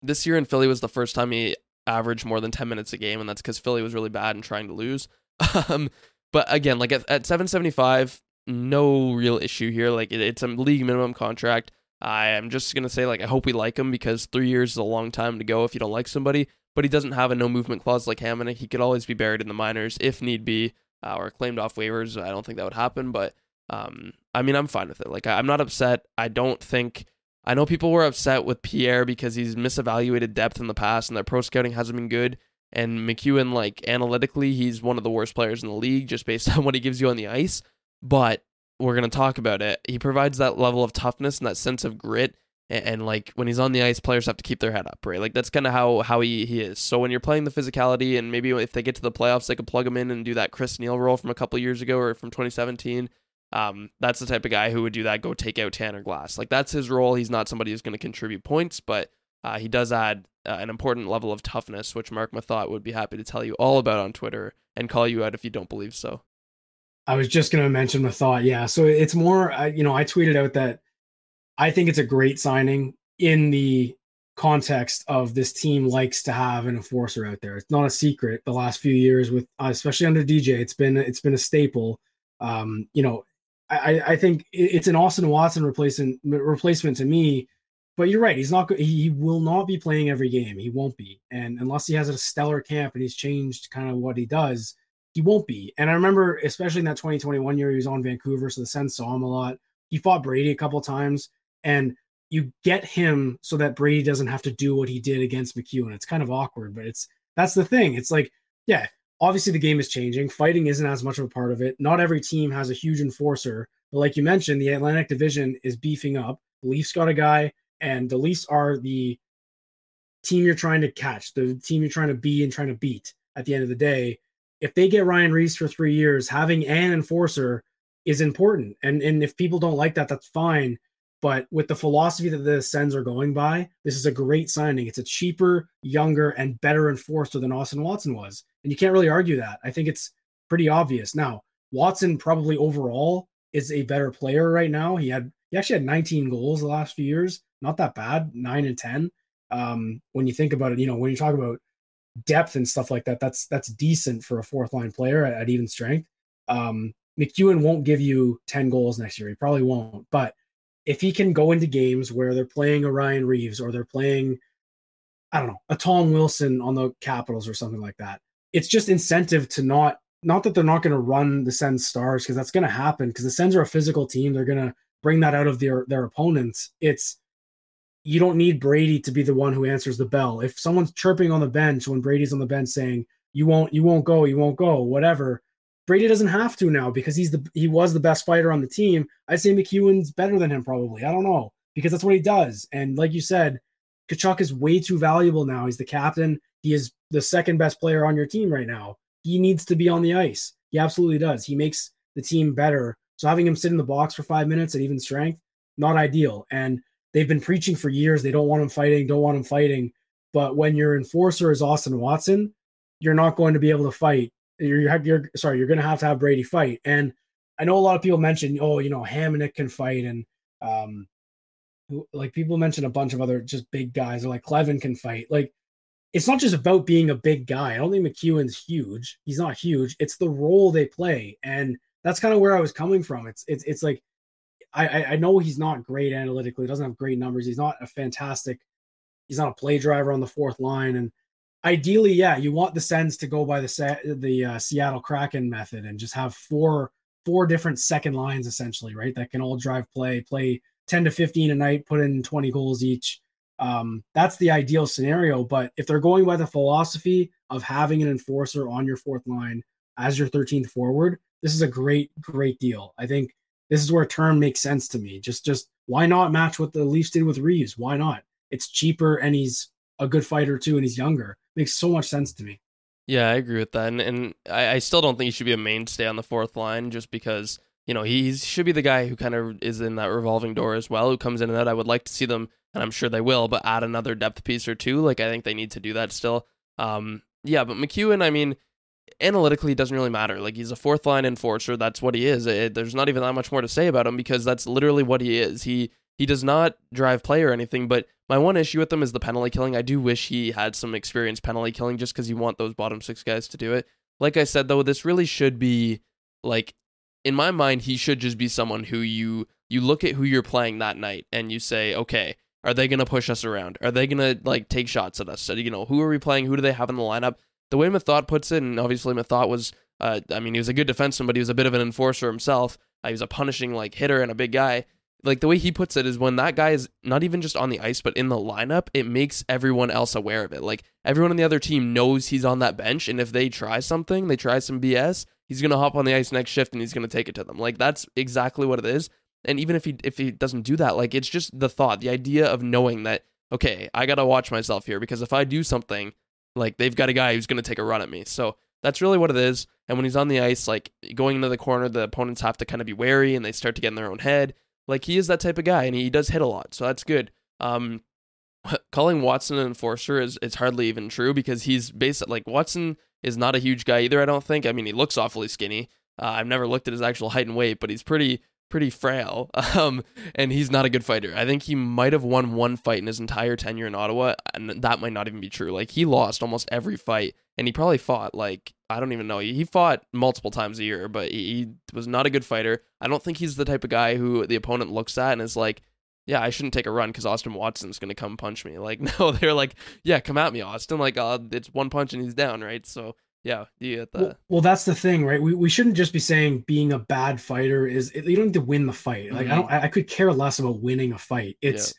this year in Philly was the first time he averaged more than 10 minutes a game, and that's because Philly was really bad and trying to lose. *laughs* um, but again, like at, at 775, no real issue here. Like it, it's a league minimum contract. I am just gonna say like I hope we like him because three years is a long time to go if you don't like somebody. but he doesn't have a no movement clause like Hamonic. He could always be buried in the minors if need be, uh, or claimed off waivers. I don't think that would happen, but um, I mean, I'm fine with it. Like, I'm not upset. I don't think. I know people were upset with Pierre because he's misevaluated depth in the past and their pro scouting hasn't been good. And MacEwen, like analytically, he's one of the worst players in the league just based *laughs* on what he gives you on the ice. But we're going to talk about it. He provides that level of toughness and that sense of grit. And, and like when he's on the ice, players have to keep their head up, right? Like that's kind of how how he, he is. So when you're playing the physicality, and maybe if they get to the playoffs, they can plug him in and do that Chris Neil role from a couple years ago or from 2017. Um, that's the type of guy who would do that. Go take out Tanner Glass. Like that's his role. He's not somebody who's going to contribute points, but uh, he does add uh, an important level of toughness, which Marc Methot would be happy to tell you all about on Twitter and call you out if you don't believe so. I was just going to mention the thought. Yeah. So it's more, uh, you know, I tweeted out that I think it's a great signing in the context of this team likes to have an enforcer out there. It's not a secret. The last few years with, uh, especially under DJ, it's been it's been a staple. Um, you know, I, I think it's an Austin Watson replacement replacement to me but you're right. He's not. He will not be playing every game. He won't be, and unless he has a stellar camp and he's changed kind of what he does, he won't be. And I remember, especially in that 2021 year, he was on Vancouver, so the Sens saw him a lot. He fought Brady a couple times, and you get him so that Brady doesn't have to do what he did against MacEwen. It's kind of awkward, but it's that's the thing. It's like, yeah, obviously the game is changing. Fighting isn't as much of a part of it. Not every team has a huge enforcer, but like you mentioned, the Atlantic Division is beefing up. The Leafs got a guy and the Leafs are the team you're trying to catch, the team you're trying to be and trying to beat at the end of the day. If they get Ryan Reaves for three years, having an enforcer is important. And and if people don't like that, that's fine. But with the philosophy that the Sens are going by, this is a great signing. It's a cheaper, younger, and better enforcer than Austin Watson was. And you can't really argue that. I think it's pretty obvious. Now, Watson probably overall is a better player right now. He had he actually had 19 goals the last few years. Not that bad, nine and 10. Um, when you think about it, you know, when you talk about depth and stuff like that, that's that's decent for a fourth line player at, at even strength. Um, MacEwen won't give you 10 goals next year. He probably won't. But if he can go into games where they're playing a Ryan Reaves or they're playing, I don't know, a Tom Wilson on the Capitals or something like that, it's just incentive to not not that they're not going to run the Sens stars because that's going to happen because the Sens are a physical team. They're going to bring that out of their their opponents. It's you don't need Brady to be the one who answers the bell. If someone's chirping on the bench when Brady's on the bench saying you won't you won't go, you won't go, whatever, Brady doesn't have to now because he's the he was the best fighter on the team. I'd say MacEwen's better than him probably. I don't know because that's what he does. And like you said, Tkachuk is way too valuable now. He's the captain. He is the second best player on your team right now. He needs to be on the ice. He absolutely does. He makes the team better so having him sit in the box for five minutes at even strength, not ideal. And they've been preaching for years they don't want him fighting, don't want him fighting. But when your enforcer is Austin Watson, you're not going to be able to fight. You're, you're sorry, you're going to have to have Brady fight. And I know a lot of people mention, oh, you know, Hamonic can fight, and um, like people mention a bunch of other just big guys, or like Kleven can fight. Like it's not just about being a big guy. I don't think MacEwen's huge. He's not huge. It's the role they play, and that's kind of where I was coming from. It's it's it's like I I know he's not great analytically, He doesn't have great numbers. He's not a fantastic. He's not a play driver on the fourth line, and ideally, yeah, you want the Sens to go by the the uh, Seattle Kraken method and just have four four different second lines essentially, right? That can all drive play, play ten to fifteen a night, put in twenty goals each. Um, that's the ideal scenario. But if they're going by the philosophy of having an enforcer on your fourth line as your 13th forward, this is a great, great deal. I think this is where term makes sense to me. Just, just why not match what the Leafs did with Reaves? Why not? It's cheaper and he's a good fighter too, and he's younger. Makes so much sense to me. Yeah, I agree with that, and, and I, I still don't think he should be a mainstay on the fourth line, just because you know he should be the guy who kind of is in that revolving door as well, who comes in and out. I would like to see them, and I'm sure they will, but add another depth piece or two. Like I think they need to do that still. Um, yeah, but MacEwen, I mean, analytically it doesn't really matter. Like he's a fourth line enforcer. That's what he is. It, there's not even that much more to say about him because that's literally what he is. He he does not drive play or anything. But my one issue with him is the penalty killing. I do wish he had some experience penalty killing just because you want those bottom six guys to do it. Like I said though, this really should be like in my mind he should just be someone who you you look at who you're playing that night and you say, okay, Are they gonna push us around? Are they gonna like take shots at us? So, you know, who are we playing? Who do they have in the lineup? The way Methot puts it, and obviously Methot was, uh, I mean, he was a good defenseman, but he was a bit of an enforcer himself. Uh, he was a punishing like hitter and a big guy. Like the way he puts it is when that guy is not even just on the ice, but in the lineup, it makes everyone else aware of it. Like everyone on the other team knows he's on that bench, and if they try something, they try some BS, he's gonna hop on the ice next shift and he's gonna take it to them. Like that's exactly what it is. And even if he if he doesn't do that, like it's just the thought, the idea of knowing that okay, I gotta watch myself here because if I do something, like they've got a guy who's gonna take a run at me. So that's really what it is. And when he's on the ice, like going into the corner, the opponents have to kind of be wary and they start to get in their own head. Like he is that type of guy, and he does hit a lot, so that's good. Um, *laughs* calling Watson an enforcer is it's hardly even true because he's based like Watson is not a huge guy either. I don't think. I mean, he looks awfully skinny. Uh, I've never looked at his actual height and weight, but he's pretty pretty frail. *laughs* Um, and he's not a good fighter. I think he might have won one fight in his entire tenure in Ottawa, and that might not even be true. Like he lost almost every fight, and he probably fought like I don't even know. He fought multiple times a year, but he was not a good fighter. I don't think he's the type of guy who the opponent looks at and is like, yeah, I shouldn't take a run because Austin Watson's gonna come punch me. *laughs* Like, no, they're like, yeah, come at me, Austin. Like, uh, it's one punch and he's down, right? So yeah, you get that. Well, well, that's the thing, right? We, we shouldn't just be saying being a bad fighter is you don't need to win the fight. Like mm-hmm. I don't, I could care less about winning a fight. It's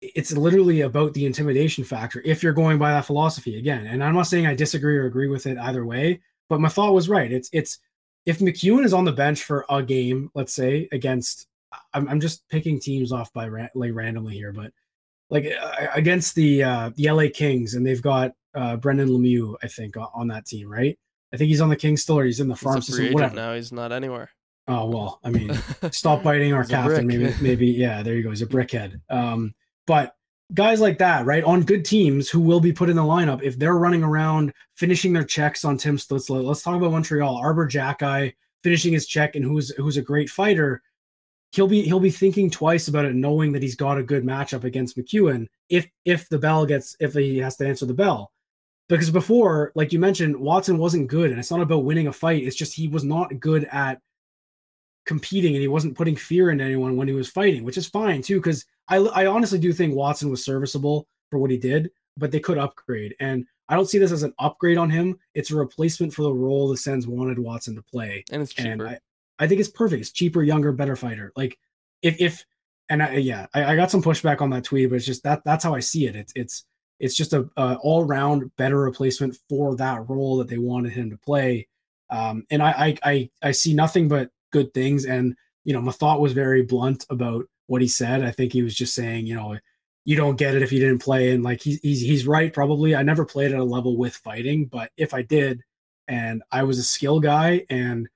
yeah. it's literally about the intimidation factor if you're going by that philosophy again. And I'm not saying I disagree or agree with it either way, but my thought was right. It's it's if MacEwen is on the bench for a game, let's say against, I'm, I'm just picking teams off by like randomly here, but like uh, against the uh, the LA Kings, and they've got uh, Brendan Lemieux, I think, on that team, right? I think he's on the Kings still, or he's in the farm system. Whatever. Now he's not anywhere. Oh well, I mean, *laughs* stop biting our captain. Maybe, maybe, *laughs* yeah. There you go. He's a brickhead. Um, but guys like that, right, on good teams who will be put in the lineup if they're running around finishing their checks on Tim Stützle. Let's talk about Montreal. Arber Xhekaj finishing his check and who's who's a great fighter. He'll be he'll be thinking twice about it, knowing that he's got a good matchup against MacEwen if if the bell gets if he has to answer the bell. Because before, like you mentioned, Watson wasn't good, and it's not about winning a fight. It's just he was not good at competing, and he wasn't putting fear into anyone when he was fighting, which is fine too. Because I, I honestly do think Watson was serviceable for what he did, but they could upgrade, and I don't see this as an upgrade on him. It's a replacement for the role the Sens wanted Watson to play, and it's cheaper. And I, I think it's perfect. It's cheaper, younger, better fighter. Like if if and I, yeah, I, I got some pushback on that tweet, but it's just that that's how I see it. It's it's it's just a, a all round better replacement for that role that they wanted him to play. Um, and I, I, I I see nothing but good things. And you know, Methot was very blunt about what he said. I think he was just saying, you know, you don't get it if you didn't play. And like he's he's he's right. Probably I never played at a level with fighting, but if I did, and I was a skill guy, and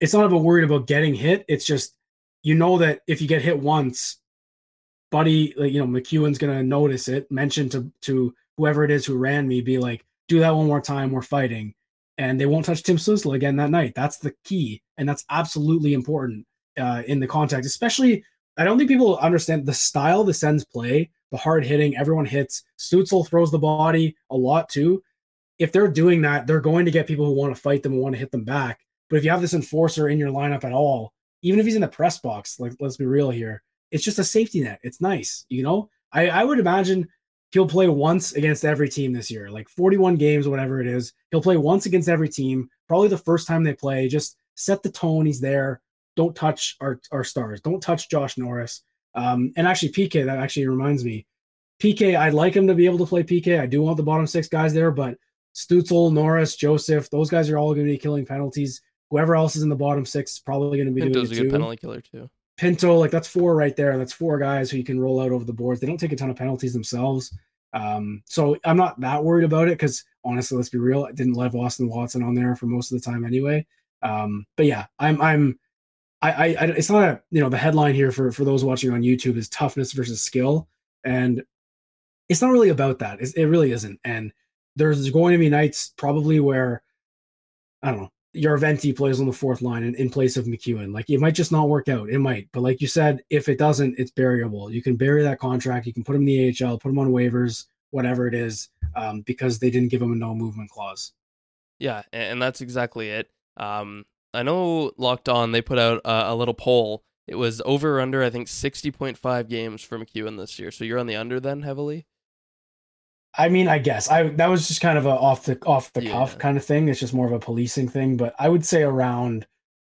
it's not about worried about getting hit. It's just you know that if you get hit once, buddy, like you know, MacEwen's gonna notice it, mention to to whoever it is who ran me, be like, do that one more time, we're fighting. And they won't touch Tim Stützle again that night. That's the key. And that's absolutely important uh, in the context, especially I don't think people understand the style the Sens play, the hard hitting, everyone hits. Stützle throws the body a lot too. If they're doing that, they're going to get people who want to fight them and want to hit them back. But if you have this enforcer in your lineup at all, even if he's in the press box, like let's be real here, it's just a safety net. It's nice, you know. I, I would imagine he'll play once against every team this year, like 41 games, whatever it is. He'll play once against every team, probably the first time they play. Just set the tone. He's there. Don't touch our, our stars. Don't touch Josh Norris. Um, and actually, PK, that actually reminds me. PK, I'd like him to be able to play PK. I do want the bottom six guys there, but Stutzle, Norris, Joseph, those guys are all going to be killing penalties. Whoever else is in the bottom six is probably going to be doing it a good penalty killer too. Pinto, like that's four right there. That's four guys who you can roll out over the boards. They don't take a ton of penalties themselves. Um, so I'm not that worried about it because honestly, let's be real, I didn't love Austin Watson on there for most of the time anyway. Um, but yeah, I'm I'm I, I, I it's not a you know the headline here for for those watching on YouTube is toughness versus skill, and it's not really about that. It's, it really isn't. And there's going to be nights probably where I don't know Järventie plays on the fourth line in, in place of MacEwen. Like it might just not work out. It might. But like you said, if it doesn't, it's buriable. You can bury that contract. You can put him in the AHL, put him on waivers, whatever it is, um, because they didn't give him a no movement clause. Yeah, and that's exactly it. Um, I know Locked On they put out a, a little poll It was over under, I think, 60.5 games for MacEwen this year. So you're on the under then heavily? I mean, I guess I that was just kind of a off the off the Yeah. cuff kind of thing. It's just more of a policing thing, but I would say around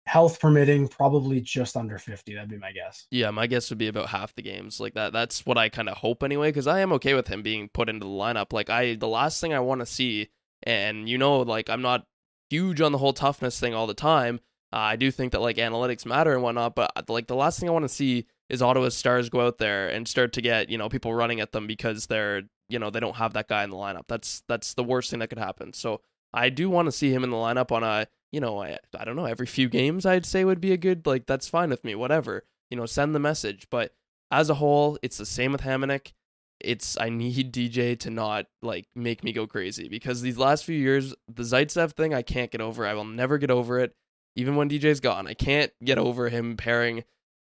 health permitting, probably just under 50. That'd be my guess. Yeah, my guess would be about half the games. Like that that's what I kind of hope anyway because I am okay with him being put into the lineup. Like I the last thing I want to see and you know like I'm not huge on the whole toughness thing all the time. Uh, I do think that like analytics matter and whatnot, but uh, like the last thing I want to see is Ottawa's stars go out there and start to get, you know, people running at them because they're, you know, they don't have that guy in the lineup. That's that's the worst thing that could happen. So I do want to see him in the lineup on a, you know, I, I don't know, every few games I'd say would be a good like that's fine with me, whatever. You know, send the message. But as a whole, it's the same with Hamonic. It's I need DJ to not like make me go crazy because these last few years, the Zaitsev thing I can't get over. I will never get over it. Even when DJ's gone, I can't get over him pairing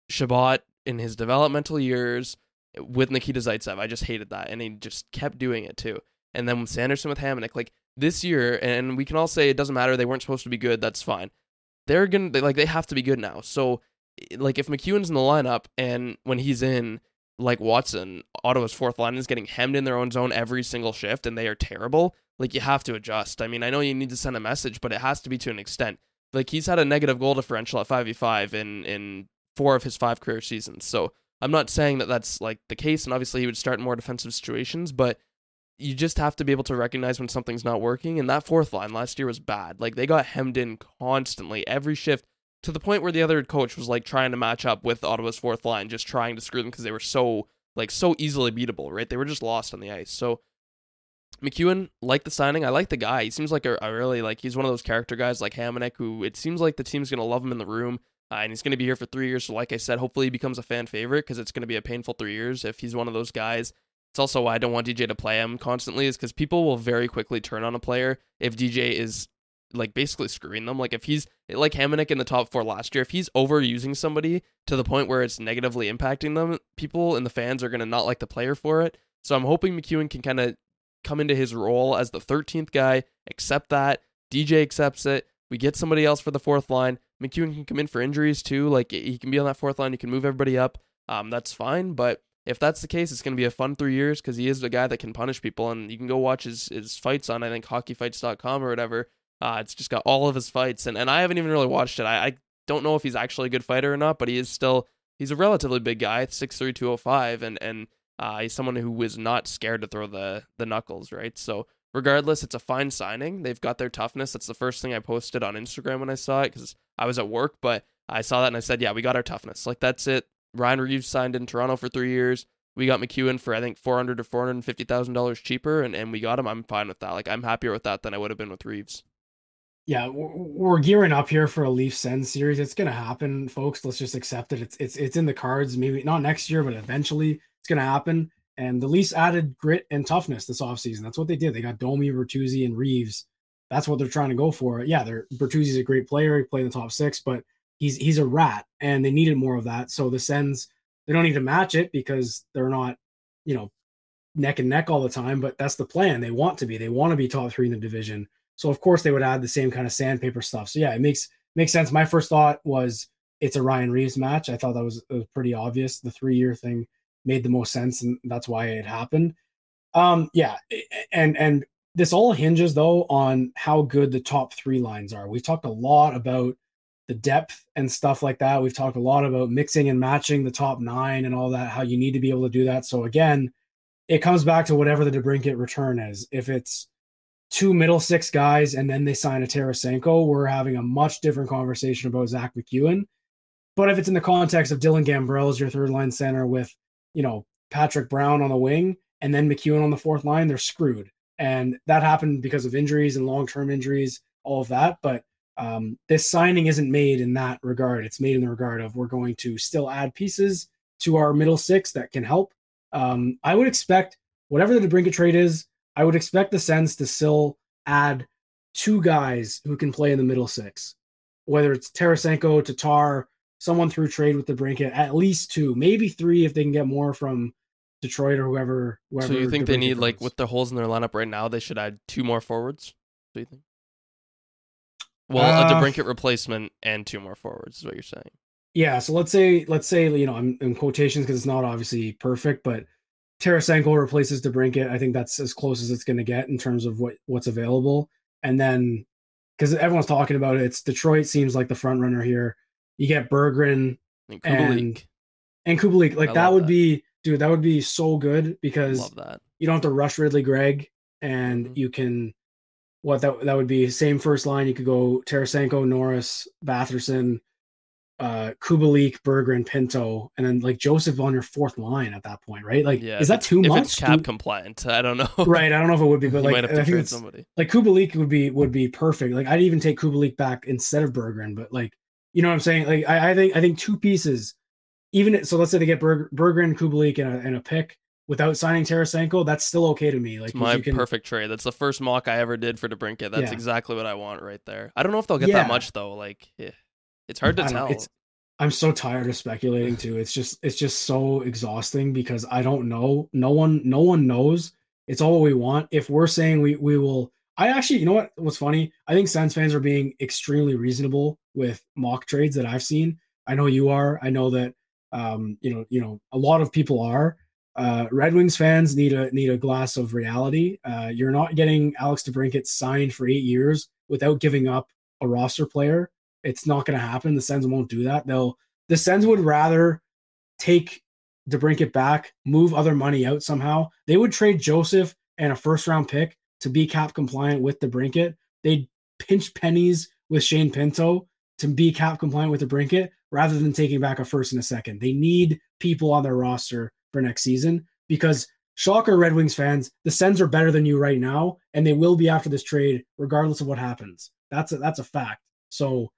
Chabot in his developmental years with Nikita Zaitsev. I just hated that, and he just kept doing it too. And then with Sanderson with Hamonic, like this year, and we can all say it doesn't matter. They weren't supposed to be good. That's fine. They're gonna like they have to be good now. So like if MacEwen's in the lineup and when he's in, like Watson, Ottawa's fourth line is getting hemmed in their own zone every single shift, and they are terrible. Like you have to adjust. I mean, I know you need to send a message, but it has to be to an extent. Like he's had a negative goal differential at five v five in in four of his five career seasons. So I'm not saying that that's like the case, and obviously he would start in more defensive situations, but you just have to be able to recognize when something's not working. And that fourth line last year was bad. Like they got hemmed in constantly every shift to the point where the other coach was like trying to match up with Ottawa's fourth line, just trying to screw them because they were so like so easily beatable, right? They were just lost on the ice. So MacEwen, like the signing, I like the guy. He seems like a, a really like he's one of those character guys like Hamonic who it seems like the team's gonna love him in the room. Uh, and he's going to be here for three years. So, like I said, hopefully he becomes a fan favorite because it's going to be a painful three years if he's one of those guys. It's also why I don't want DJ to play him constantly, is because people will very quickly turn on a player if DJ is like basically screwing them. Like if he's like Hamonic in the top four last year, if he's overusing somebody to the point where it's negatively impacting them, people and the fans are going to not like the player for it. So I'm hoping MacEwen can kind of come into his role as the 13th guy, accept that. DJ accepts it. We get somebody else for the fourth line. MacEwen can come in for injuries too. Like he can be on that fourth line. He can move everybody up. Um, that's fine. But if that's the case, it's going to be a fun three years because he is a guy that can punish people. And you can go watch his, his fights on, I think, hockeyfights.com or whatever. Uh, it's just got all of his fights. And, and I haven't even really watched it. I, I don't know if he's actually a good fighter or not, but he is still, he's a relatively big guy, 6'3, 205. And, and uh, he's someone who is not scared to throw the, the knuckles, right? So regardless, it's a fine signing. They've got their toughness. That's the first thing I posted on Instagram when I saw it because I was at work, but I saw that and I said, yeah, we got our toughness. Like that's it. Ryan Reaves signed in Toronto for three years. We got MacEwen for I think four hundred to four hundred and fifty thousand dollars cheaper, and, and we got him. I'm fine with that. Like I'm happier with that than I would have been with Reaves. Yeah, we're, gearing up here for a Leaf Sens series. It's gonna happen, folks. Let's just accept it. It's it's it's in the cards. Maybe not next year, but eventually it's gonna happen. And the Leafs added grit and toughness this offseason. That's what they did. They got Domi, Bertuzzi, and Reaves. That's what they're trying to go for. Yeah, they're Bertuzzi's a great player. He played in the top six, but he's he's a rat, and they needed more of that. So the Sens they don't need to match it because they're not, you know, neck and neck all the time. But that's the plan. They want to be. They want to be top three in the division. So of course they would add the same kind of sandpaper stuff. So yeah, it makes makes sense. My first thought was it's a Ryan Reaves match. I thought that was, was pretty obvious. The three year thing made the most sense, and that's why it happened. Um, yeah, and and this all hinges though on how good the top three lines are. We've talked a lot about the depth and stuff like that. We've talked a lot about mixing and matching the top nine and all that. How you need to be able to do that. So again, it comes back to whatever the DeBrincat return is. If it's two middle six guys and then they sign a Tarasenko, we're having a much different conversation about Zack MacEwen. But if it's in the context of Dylan Gambrell as your third line center with, you know, Patrick Brown on the wing and then MacEwen on the fourth line, they're screwed. And that happened because of injuries and long term injuries, all of that. But um, this signing isn't made in that regard. It's made in the regard of we're going to still add pieces to our middle six that can help. Um, I would expect whatever the DeBrincat trade is, I would expect the Sens to still add two guys who can play in the middle six, whether it's Tarasenko, Tatar, someone through trade with the DeBrincat, at least two, maybe three if they can get more from Detroit or whoever. whoever so you think they need like with the holes in their lineup right now, they should add two more forwards? Do you think? Well, a Uh, DeBrincat replacement and two more forwards is what you're saying. Yeah, so let's say let's say you know I'm in quotations because it's not obviously perfect, but Tarasenko replaces DeBrincat. I think that's as close as it's going to get in terms of what what's available. And then because everyone's talking about it, it's Detroit seems like the front runner here. You get Berggren And and Kubalik. and Kubalik. Like I that would that. be, dude, that would be so good because you don't have to rush Ridly Greig, and Mhm. you can what that that would be same first line. You could go Tarasenko, Norris, Batherson, uh, Kubalik, Berggren, Pinto, and then like Joseph on your fourth line at that point, right? Like, Yeah. is that too if much? it's cap compliant, I don't know. *laughs* right, I don't know if it would be, but like might have I to think trade it's somebody. like Kubalik would be would be perfect. Like I'd even take Kubalik back instead of Berggren, but like you know what I'm saying? Like I, I think I think two pieces, even so. Let's say they get Berger Berggren, Kubalik, and a, and a pick without signing Tarasenko. That's still okay to me. Like It's my you can, perfect trade. That's the first mock I ever did for DeBrincat. That's Yeah. exactly what I want right there. I don't know if they'll get Yeah. that much though. Like, eh, it's hard to I tell. it's- I'm so tired of speculating too. It's just it's just so exhausting because I don't know. No one no one knows. It's all we want. If we're saying we we will I actually, you know what what's funny? I think Sens fans are being extremely reasonable with mock trades that I've seen. I know you are. I know that um, you know, you know, a lot of people are. Uh, Red Wings fans need a need a glass of reality. Uh, you're not getting Alex DeBrincat signed for eight years without giving up a roster player it's not going to happen. The Sens won't do that. They'll the Sens would rather take DeBrincat back, move other money out somehow. They would trade Joseph and a first round pick to be cap compliant with DeBrincat. They'd pinch pennies with Shane Pinto to be cap compliant with DeBrincat rather than taking back a first and a second. They need people on their roster for next season because shocker Red Wings fans, the Sens are better than you right now, and they will be after this trade regardless of what happens. That's a, that's a fact. So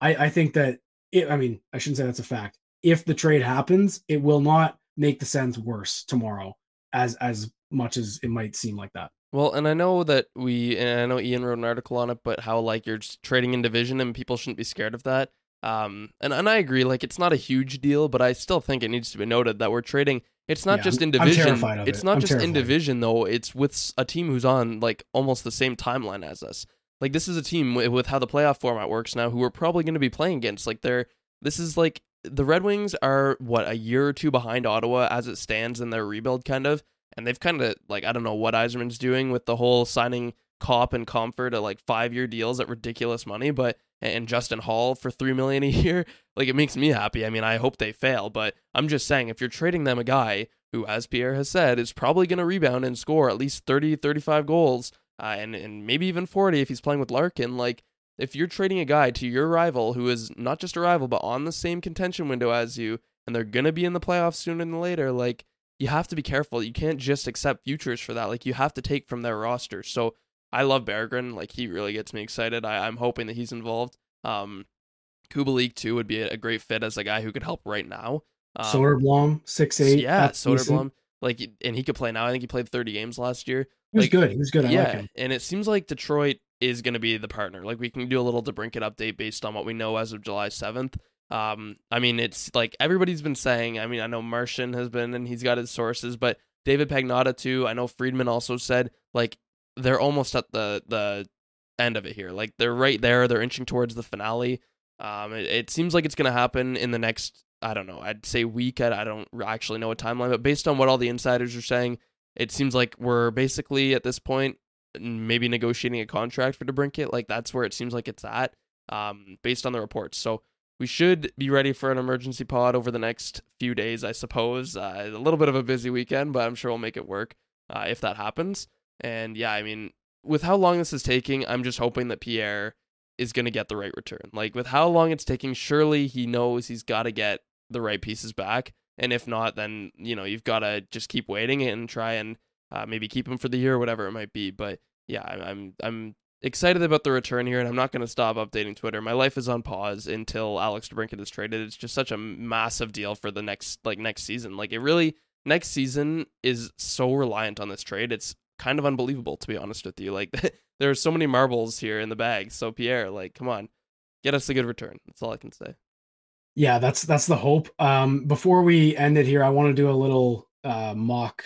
I, I think that it, I mean, I shouldn't say that's a fact. If the trade happens, it will not make the Sens worse tomorrow as as much as it might seem like that. Well, and I know that we, and I know Ian wrote an article on it, but how like you're trading in division and people shouldn't be scared of that. Um, and and I agree, like it's not a huge deal, but I still think it needs to be noted that we're trading. It's not Yeah, just in division. It's it. not I'm just in division though. It's with a team who's on like almost the same timeline as us. Like this is a team wi- with how the playoff format works now, who we're probably going to be playing against. Like they're this is like the Red Wings are what a year or two behind Ottawa as it stands in their rebuild, kind of and they've kind of like I don't know what Yzerman's doing with the whole signing Copp and Compher at like five year deals at ridiculous money, but and Justin Holl for three million a *laughs* year, like it makes me happy. I mean, I hope they fail, but I'm just saying if you're trading them a guy who, as Pierre has said, is probably going to rebound and score at least 30, 35 goals, uh, and and maybe even 40 if he's playing with Larkin, like. If you're trading a guy to your rival who is not just a rival but on the same contention window as you, and they're gonna be in the playoffs sooner than later, like you have to be careful. You can't just accept futures for that. Like you have to take from their roster. So I love Berggren. Like he really gets me excited. I, I'm hoping that he's involved. Um, Kubalik too would be a, great fit as a guy who could help right now. Um, Soderblom, six eight. yeah, Soderblom. Like and he could play now. I think he played 30 games last year. He was like, good. He was good. I yeah, like him. and it seems like Detroit is going to be the partner. Like we can do a little DeBrincat update based on what we know as of July 7th. Um, I mean, it's like everybody's been saying. I mean, I know Martian has been, and he's got his sources, but David Pagnotta too. I know Friedman also said like they're almost at the the end of it here. Like they're right there. They're inching towards the finale. Um, it, it seems like it's going to happen in the next. I don't know. I'd say week. I, I don't actually know a timeline, but based on what all the insiders are saying, it seems like we're basically at this point maybe negotiating a contract for DeBrincat. Like that's where it seems like it's at, um, based on the reports. So we should be ready for an emergency pod over the next few days, I suppose. Uh, a little bit of a busy weekend, but I'm sure we'll make it work uh, if that happens. And yeah, I mean, with how long this is taking, I'm just hoping that Pierre is going to get the right return. Like with how long it's taking, surely he knows he's got to get the right pieces back. And if not, then you know you've got to just keep waiting and try and uh, maybe keep him for the year or whatever it might be. But yeah, I'm I'm, I'm excited about the return here, and I'm not going to stop updating Twitter. My life is on pause until Alex DeBrincat is traded. It's just such a massive deal for the next like next season. Like it really next season is so reliant on this trade. It's kind of unbelievable to be honest with you. Like *laughs* there are so many marbles here in the bag. So Pierre, like, come on, get us a good return. That's all I can say. Yeah, that's that's the hope. Um, before we end it here, I want to do a little uh, mock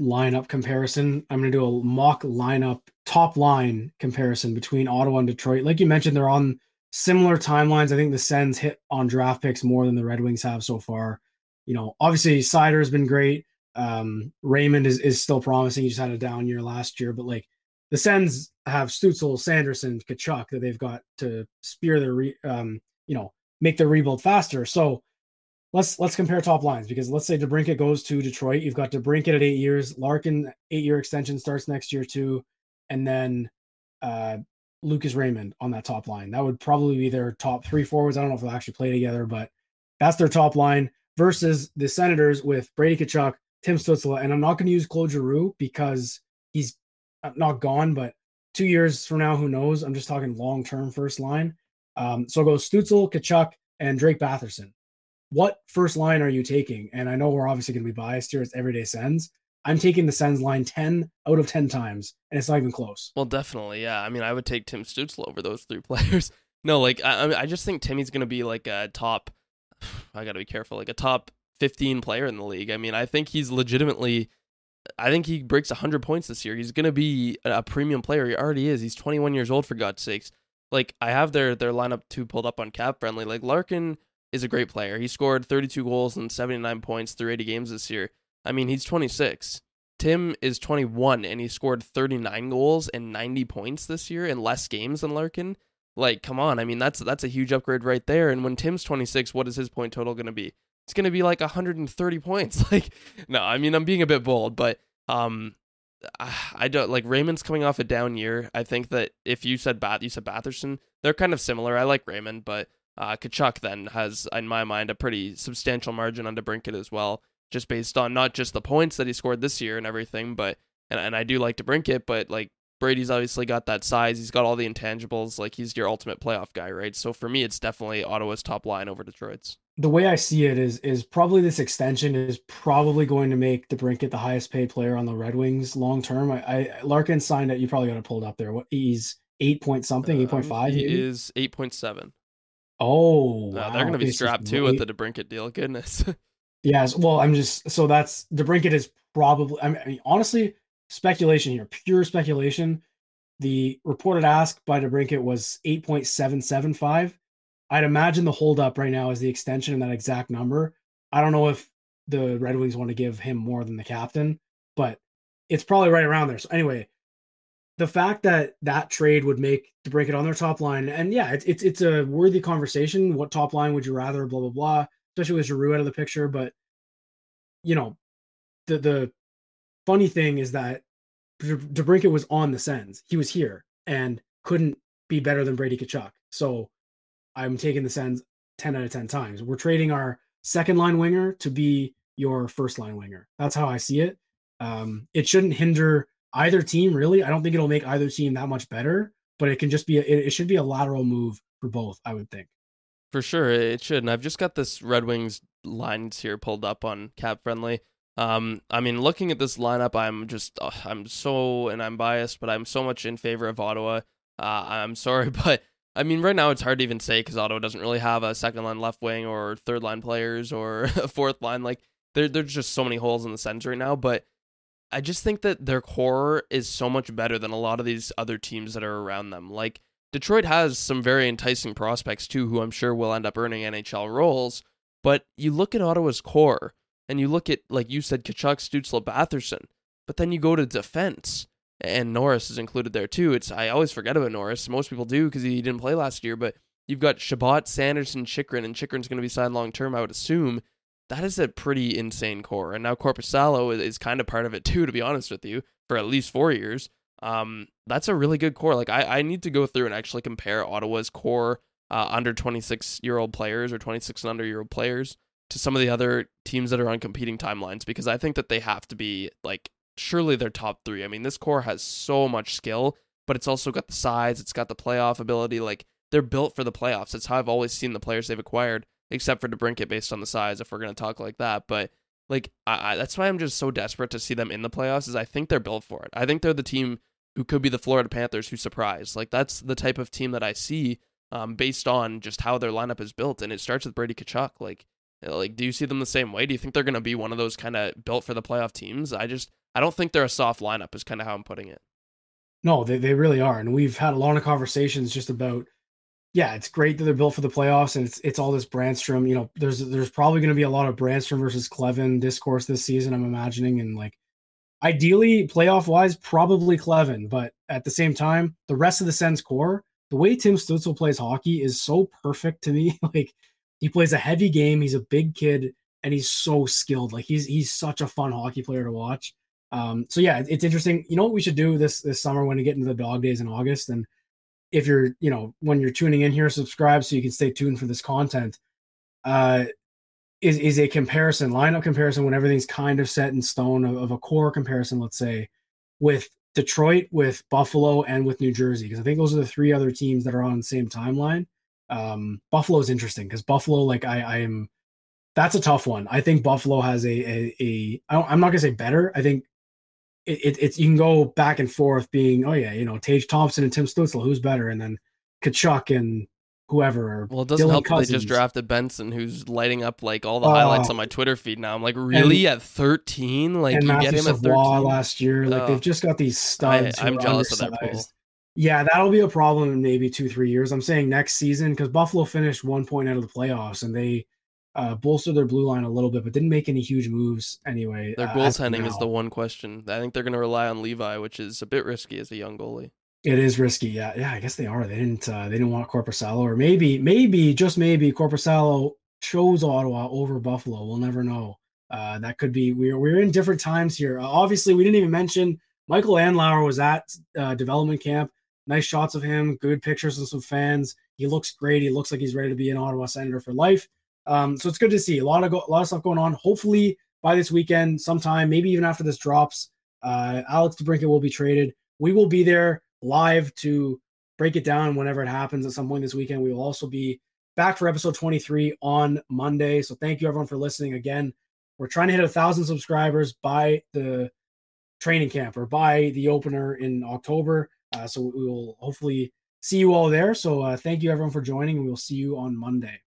lineup comparison. I'm going to do a mock lineup top line comparison between Ottawa and Detroit. Like you mentioned, they're on similar timelines. I think the Sens hit on draft picks more than the Red Wings have so far. You know, obviously Seider has been great. Um, Raymond is, is still promising. He just had a down year last year, but like the Sens have Stutzle, Sanderson, Tkachuk that they've got to spear their, re, um, you know, make their rebuild faster. So let's let's compare top lines because let's say DeBrincat goes to Detroit. You've got DeBrincat at eight years, Larkin eight year extension starts next year too, and then uh, Lucas Raymond on that top line. That would probably be their top three forwards. I don't know if they'll actually play together, but that's their top line versus the Senators with Brady Tkachuk, Tim Stützle, and I'm not going to use Claude Giroux because he's not gone, but two years from now, who knows? I'm just talking long term first line. Um, so it goes Stützle, Tkachuk, and Drake Batherson. What first line are you taking? And I know we're obviously going to be biased here. It's Everyday Sens. I'm taking the Sens line 10 out of 10 times, and it's not even close. Well, definitely. Yeah. I mean, I would take Tim Stützle over those three *laughs* players. no, like, I, I just think Timmy's going to be like a top, *sighs* I got to be careful, like a top 15 player in the league. I mean, I think he's legitimately, I think he breaks 100 points this year. He's going to be a premium player. He already is. He's 21 years old, for God's sakes. Like, I have their, their lineup two pulled up on Cap Friendly. Like, Larkin is a great player. He scored 32 goals and 79 points through 80 games this year. I mean, he's 26. Tim is 21 and he scored 39 goals and 90 points this year in less games than Larkin. Like, come on. I mean, that's that's a huge upgrade right there. And when Tim's 26, what is his point total going to be? It's going to be like 130 points. *laughs* Like, no, I mean, I'm being a bit bold, but um I don't like Raymond's coming off a down year. I think that if you said Bath, you said Batherson, they're kind of similar. I like Raymond, but uh, Tkachuk then has, in my mind, a pretty substantial margin on DeBrincat as well, just based on not just the points that he scored this year and everything, but and, and I do like to DeBrincat, but like Brady's obviously got that size. He's got all the intangibles. Like he's your ultimate playoff guy, right? So for me, it's definitely Ottawa's top line over Detroit's. The way I see it is is probably this extension is probably going to make the DeBrincat the highest paid player on the Red Wings long term. I, I Larkin signed it. You probably got to pull it up there. What he's eight point something, eight point um, five. He maybe? is eight point seven. Oh, wow. they're going to be strapped too with the DeBrincat deal. Goodness. *laughs* yes. Well, I'm just so that's DeBrincat is probably. I mean, honestly, speculation here, pure speculation. The reported ask by DeBrincat was 8.775. I'd imagine the holdup right now is the extension in that exact number. I don't know if the Red Wings want to give him more than the captain, but it's probably right around there. So anyway, the fact that that trade would make it on their top line, and yeah, it's it's it's a worthy conversation. What top line would you rather? Blah blah blah. Especially with Giroux out of the picture, but you know, the the funny thing is that DeBrincat was on the Sens. He was here and couldn't be better than Brady Tkachuk. So I'm taking the Sens 10 out of 10 times. We're trading our second line winger to be your first line winger. That's how I see it. Um, it shouldn't hinder either team really. I don't think it'll make either team that much better, but it can just be a, it, it should be a lateral move for both. I would think. For sure, it should. And I've just got this Red Wings lines here pulled up on Cap Friendly. Um, I mean, looking at this lineup, I'm just uh, I'm so and I'm biased, but I'm so much in favor of Ottawa. Uh, I'm sorry, *laughs* but I mean, right now it's hard to even say because Ottawa doesn't really have a second line left wing or third line players or *laughs* a fourth line. Like there, there's just so many holes in the center right now. But I just think that their core is so much better than a lot of these other teams that are around them. Like Detroit has some very enticing prospects too, who I'm sure will end up earning NHL roles. But you look at Ottawa's core, and you look at like you said, Tkachuk, Stützle, Batherson. But then you go to defense, and Norris is included there too. It's I always forget about Norris. Most people do because he didn't play last year. But you've got Chabot, Sanderson, Chychrun, and Chychrun's going to be signed long term, I would assume that is a pretty insane core. And now Korpisalo is, is kind of part of it too, to be honest with you, for at least four years. Um, that's a really good core. Like I, I need to go through and actually compare Ottawa's core uh, under 26 year old players or 26 and under year old players to some of the other teams that are on competing timelines because I think that they have to be like surely they're top three. I mean, this core has so much skill, but it's also got the size, it's got the playoff ability. Like they're built for the playoffs. That's how I've always seen the players they've acquired except for DeBrincat based on the size, if we're to talk like that. But like, I, I, that's why I'm just so desperate to see them in the playoffs. Is I think they're built for it. I think they're the team who could be the Florida Panthers who surprise. Like that's the type of team that I see um, based on just how their lineup is built, and it starts with Brady Tkachuk. Like, like, do you see them the same way? Do you think they're going to be one of those kind of built for the playoff teams? I just, I don't think they're a soft lineup. Is kind of how I'm putting it. No, they they really are, and we've had a lot of conversations just about yeah, it's great that they're built for the playoffs, and it's it's all this Brannstrom. You know, there's there's probably going to be a lot of Brannstrom versus Kleven discourse this season. I'm imagining, and like ideally playoff wise, probably Kleven. but at the same time, the rest of the Sens core, the way Tim Stutzle plays hockey is so perfect to me. *laughs* like he plays a heavy game. He's a big kid, and he's so skilled. Like he's he's such a fun hockey player to watch. Um, so yeah, it's interesting. You know what we should do this this summer when we get into the dog days in August and if you're, you know, when you're tuning in here, subscribe so you can stay tuned for this content. Uh, is is a comparison, lineup comparison when everything's kind of set in stone of, of a core comparison, let's say, with Detroit, with Buffalo, and with New Jersey, because I think those are the three other teams that are on the same timeline. Um, Buffalo is interesting because Buffalo, like I, I am, that's a tough one. I think Buffalo has a a, a I don't, I'm not gonna say better. I think it, it's you can go back and forth being oh yeah you know Tage Thompson and Tim Stützle who's better and then Tkachuk and whoever. Well, it doesn't Dylan help that they just drafted Benson, who's lighting up like all the uh, highlights on my Twitter feed now. I'm like, really and, at 13? Like you Matthew get him Savoie at 13 last year. Like they've just got these studs. I, am jealous of that pool. Yeah, that'll be a problem in maybe two three years. I'm saying next season because Buffalo finished one point out of the playoffs and they uh, bolstered their blue line a little bit, but didn't make any huge moves anyway. Their uh, goaltending is the one question. I think they're going to rely on Levi, which is a bit risky as a young goalie. It is risky, yeah, yeah. I guess they are. They didn't. Uh, they didn't want Korpisalo, or maybe, maybe, just maybe, Korpisalo chose Ottawa over Buffalo. We'll never know. Uh, that could be. We're we're in different times here. Uh, obviously, we didn't even mention Michael Andlauer was at uh, development camp. Nice shots of him. Good pictures of some fans. He looks great. He looks like he's ready to be an Ottawa Senator for life. Um, so it's good to see a lot of go- a lot of stuff going on. Hopefully by this weekend, sometime, maybe even after this drops, uh, Alex DeBrincat will be traded. We will be there live to break it down whenever it happens at some point this weekend. We will also be back for episode 23 on Monday. So thank you everyone for listening again. We're trying to hit a thousand subscribers by the training camp or by the opener in October. Uh, so we will hopefully see you all there. So uh, thank you everyone for joining. We will see you on Monday.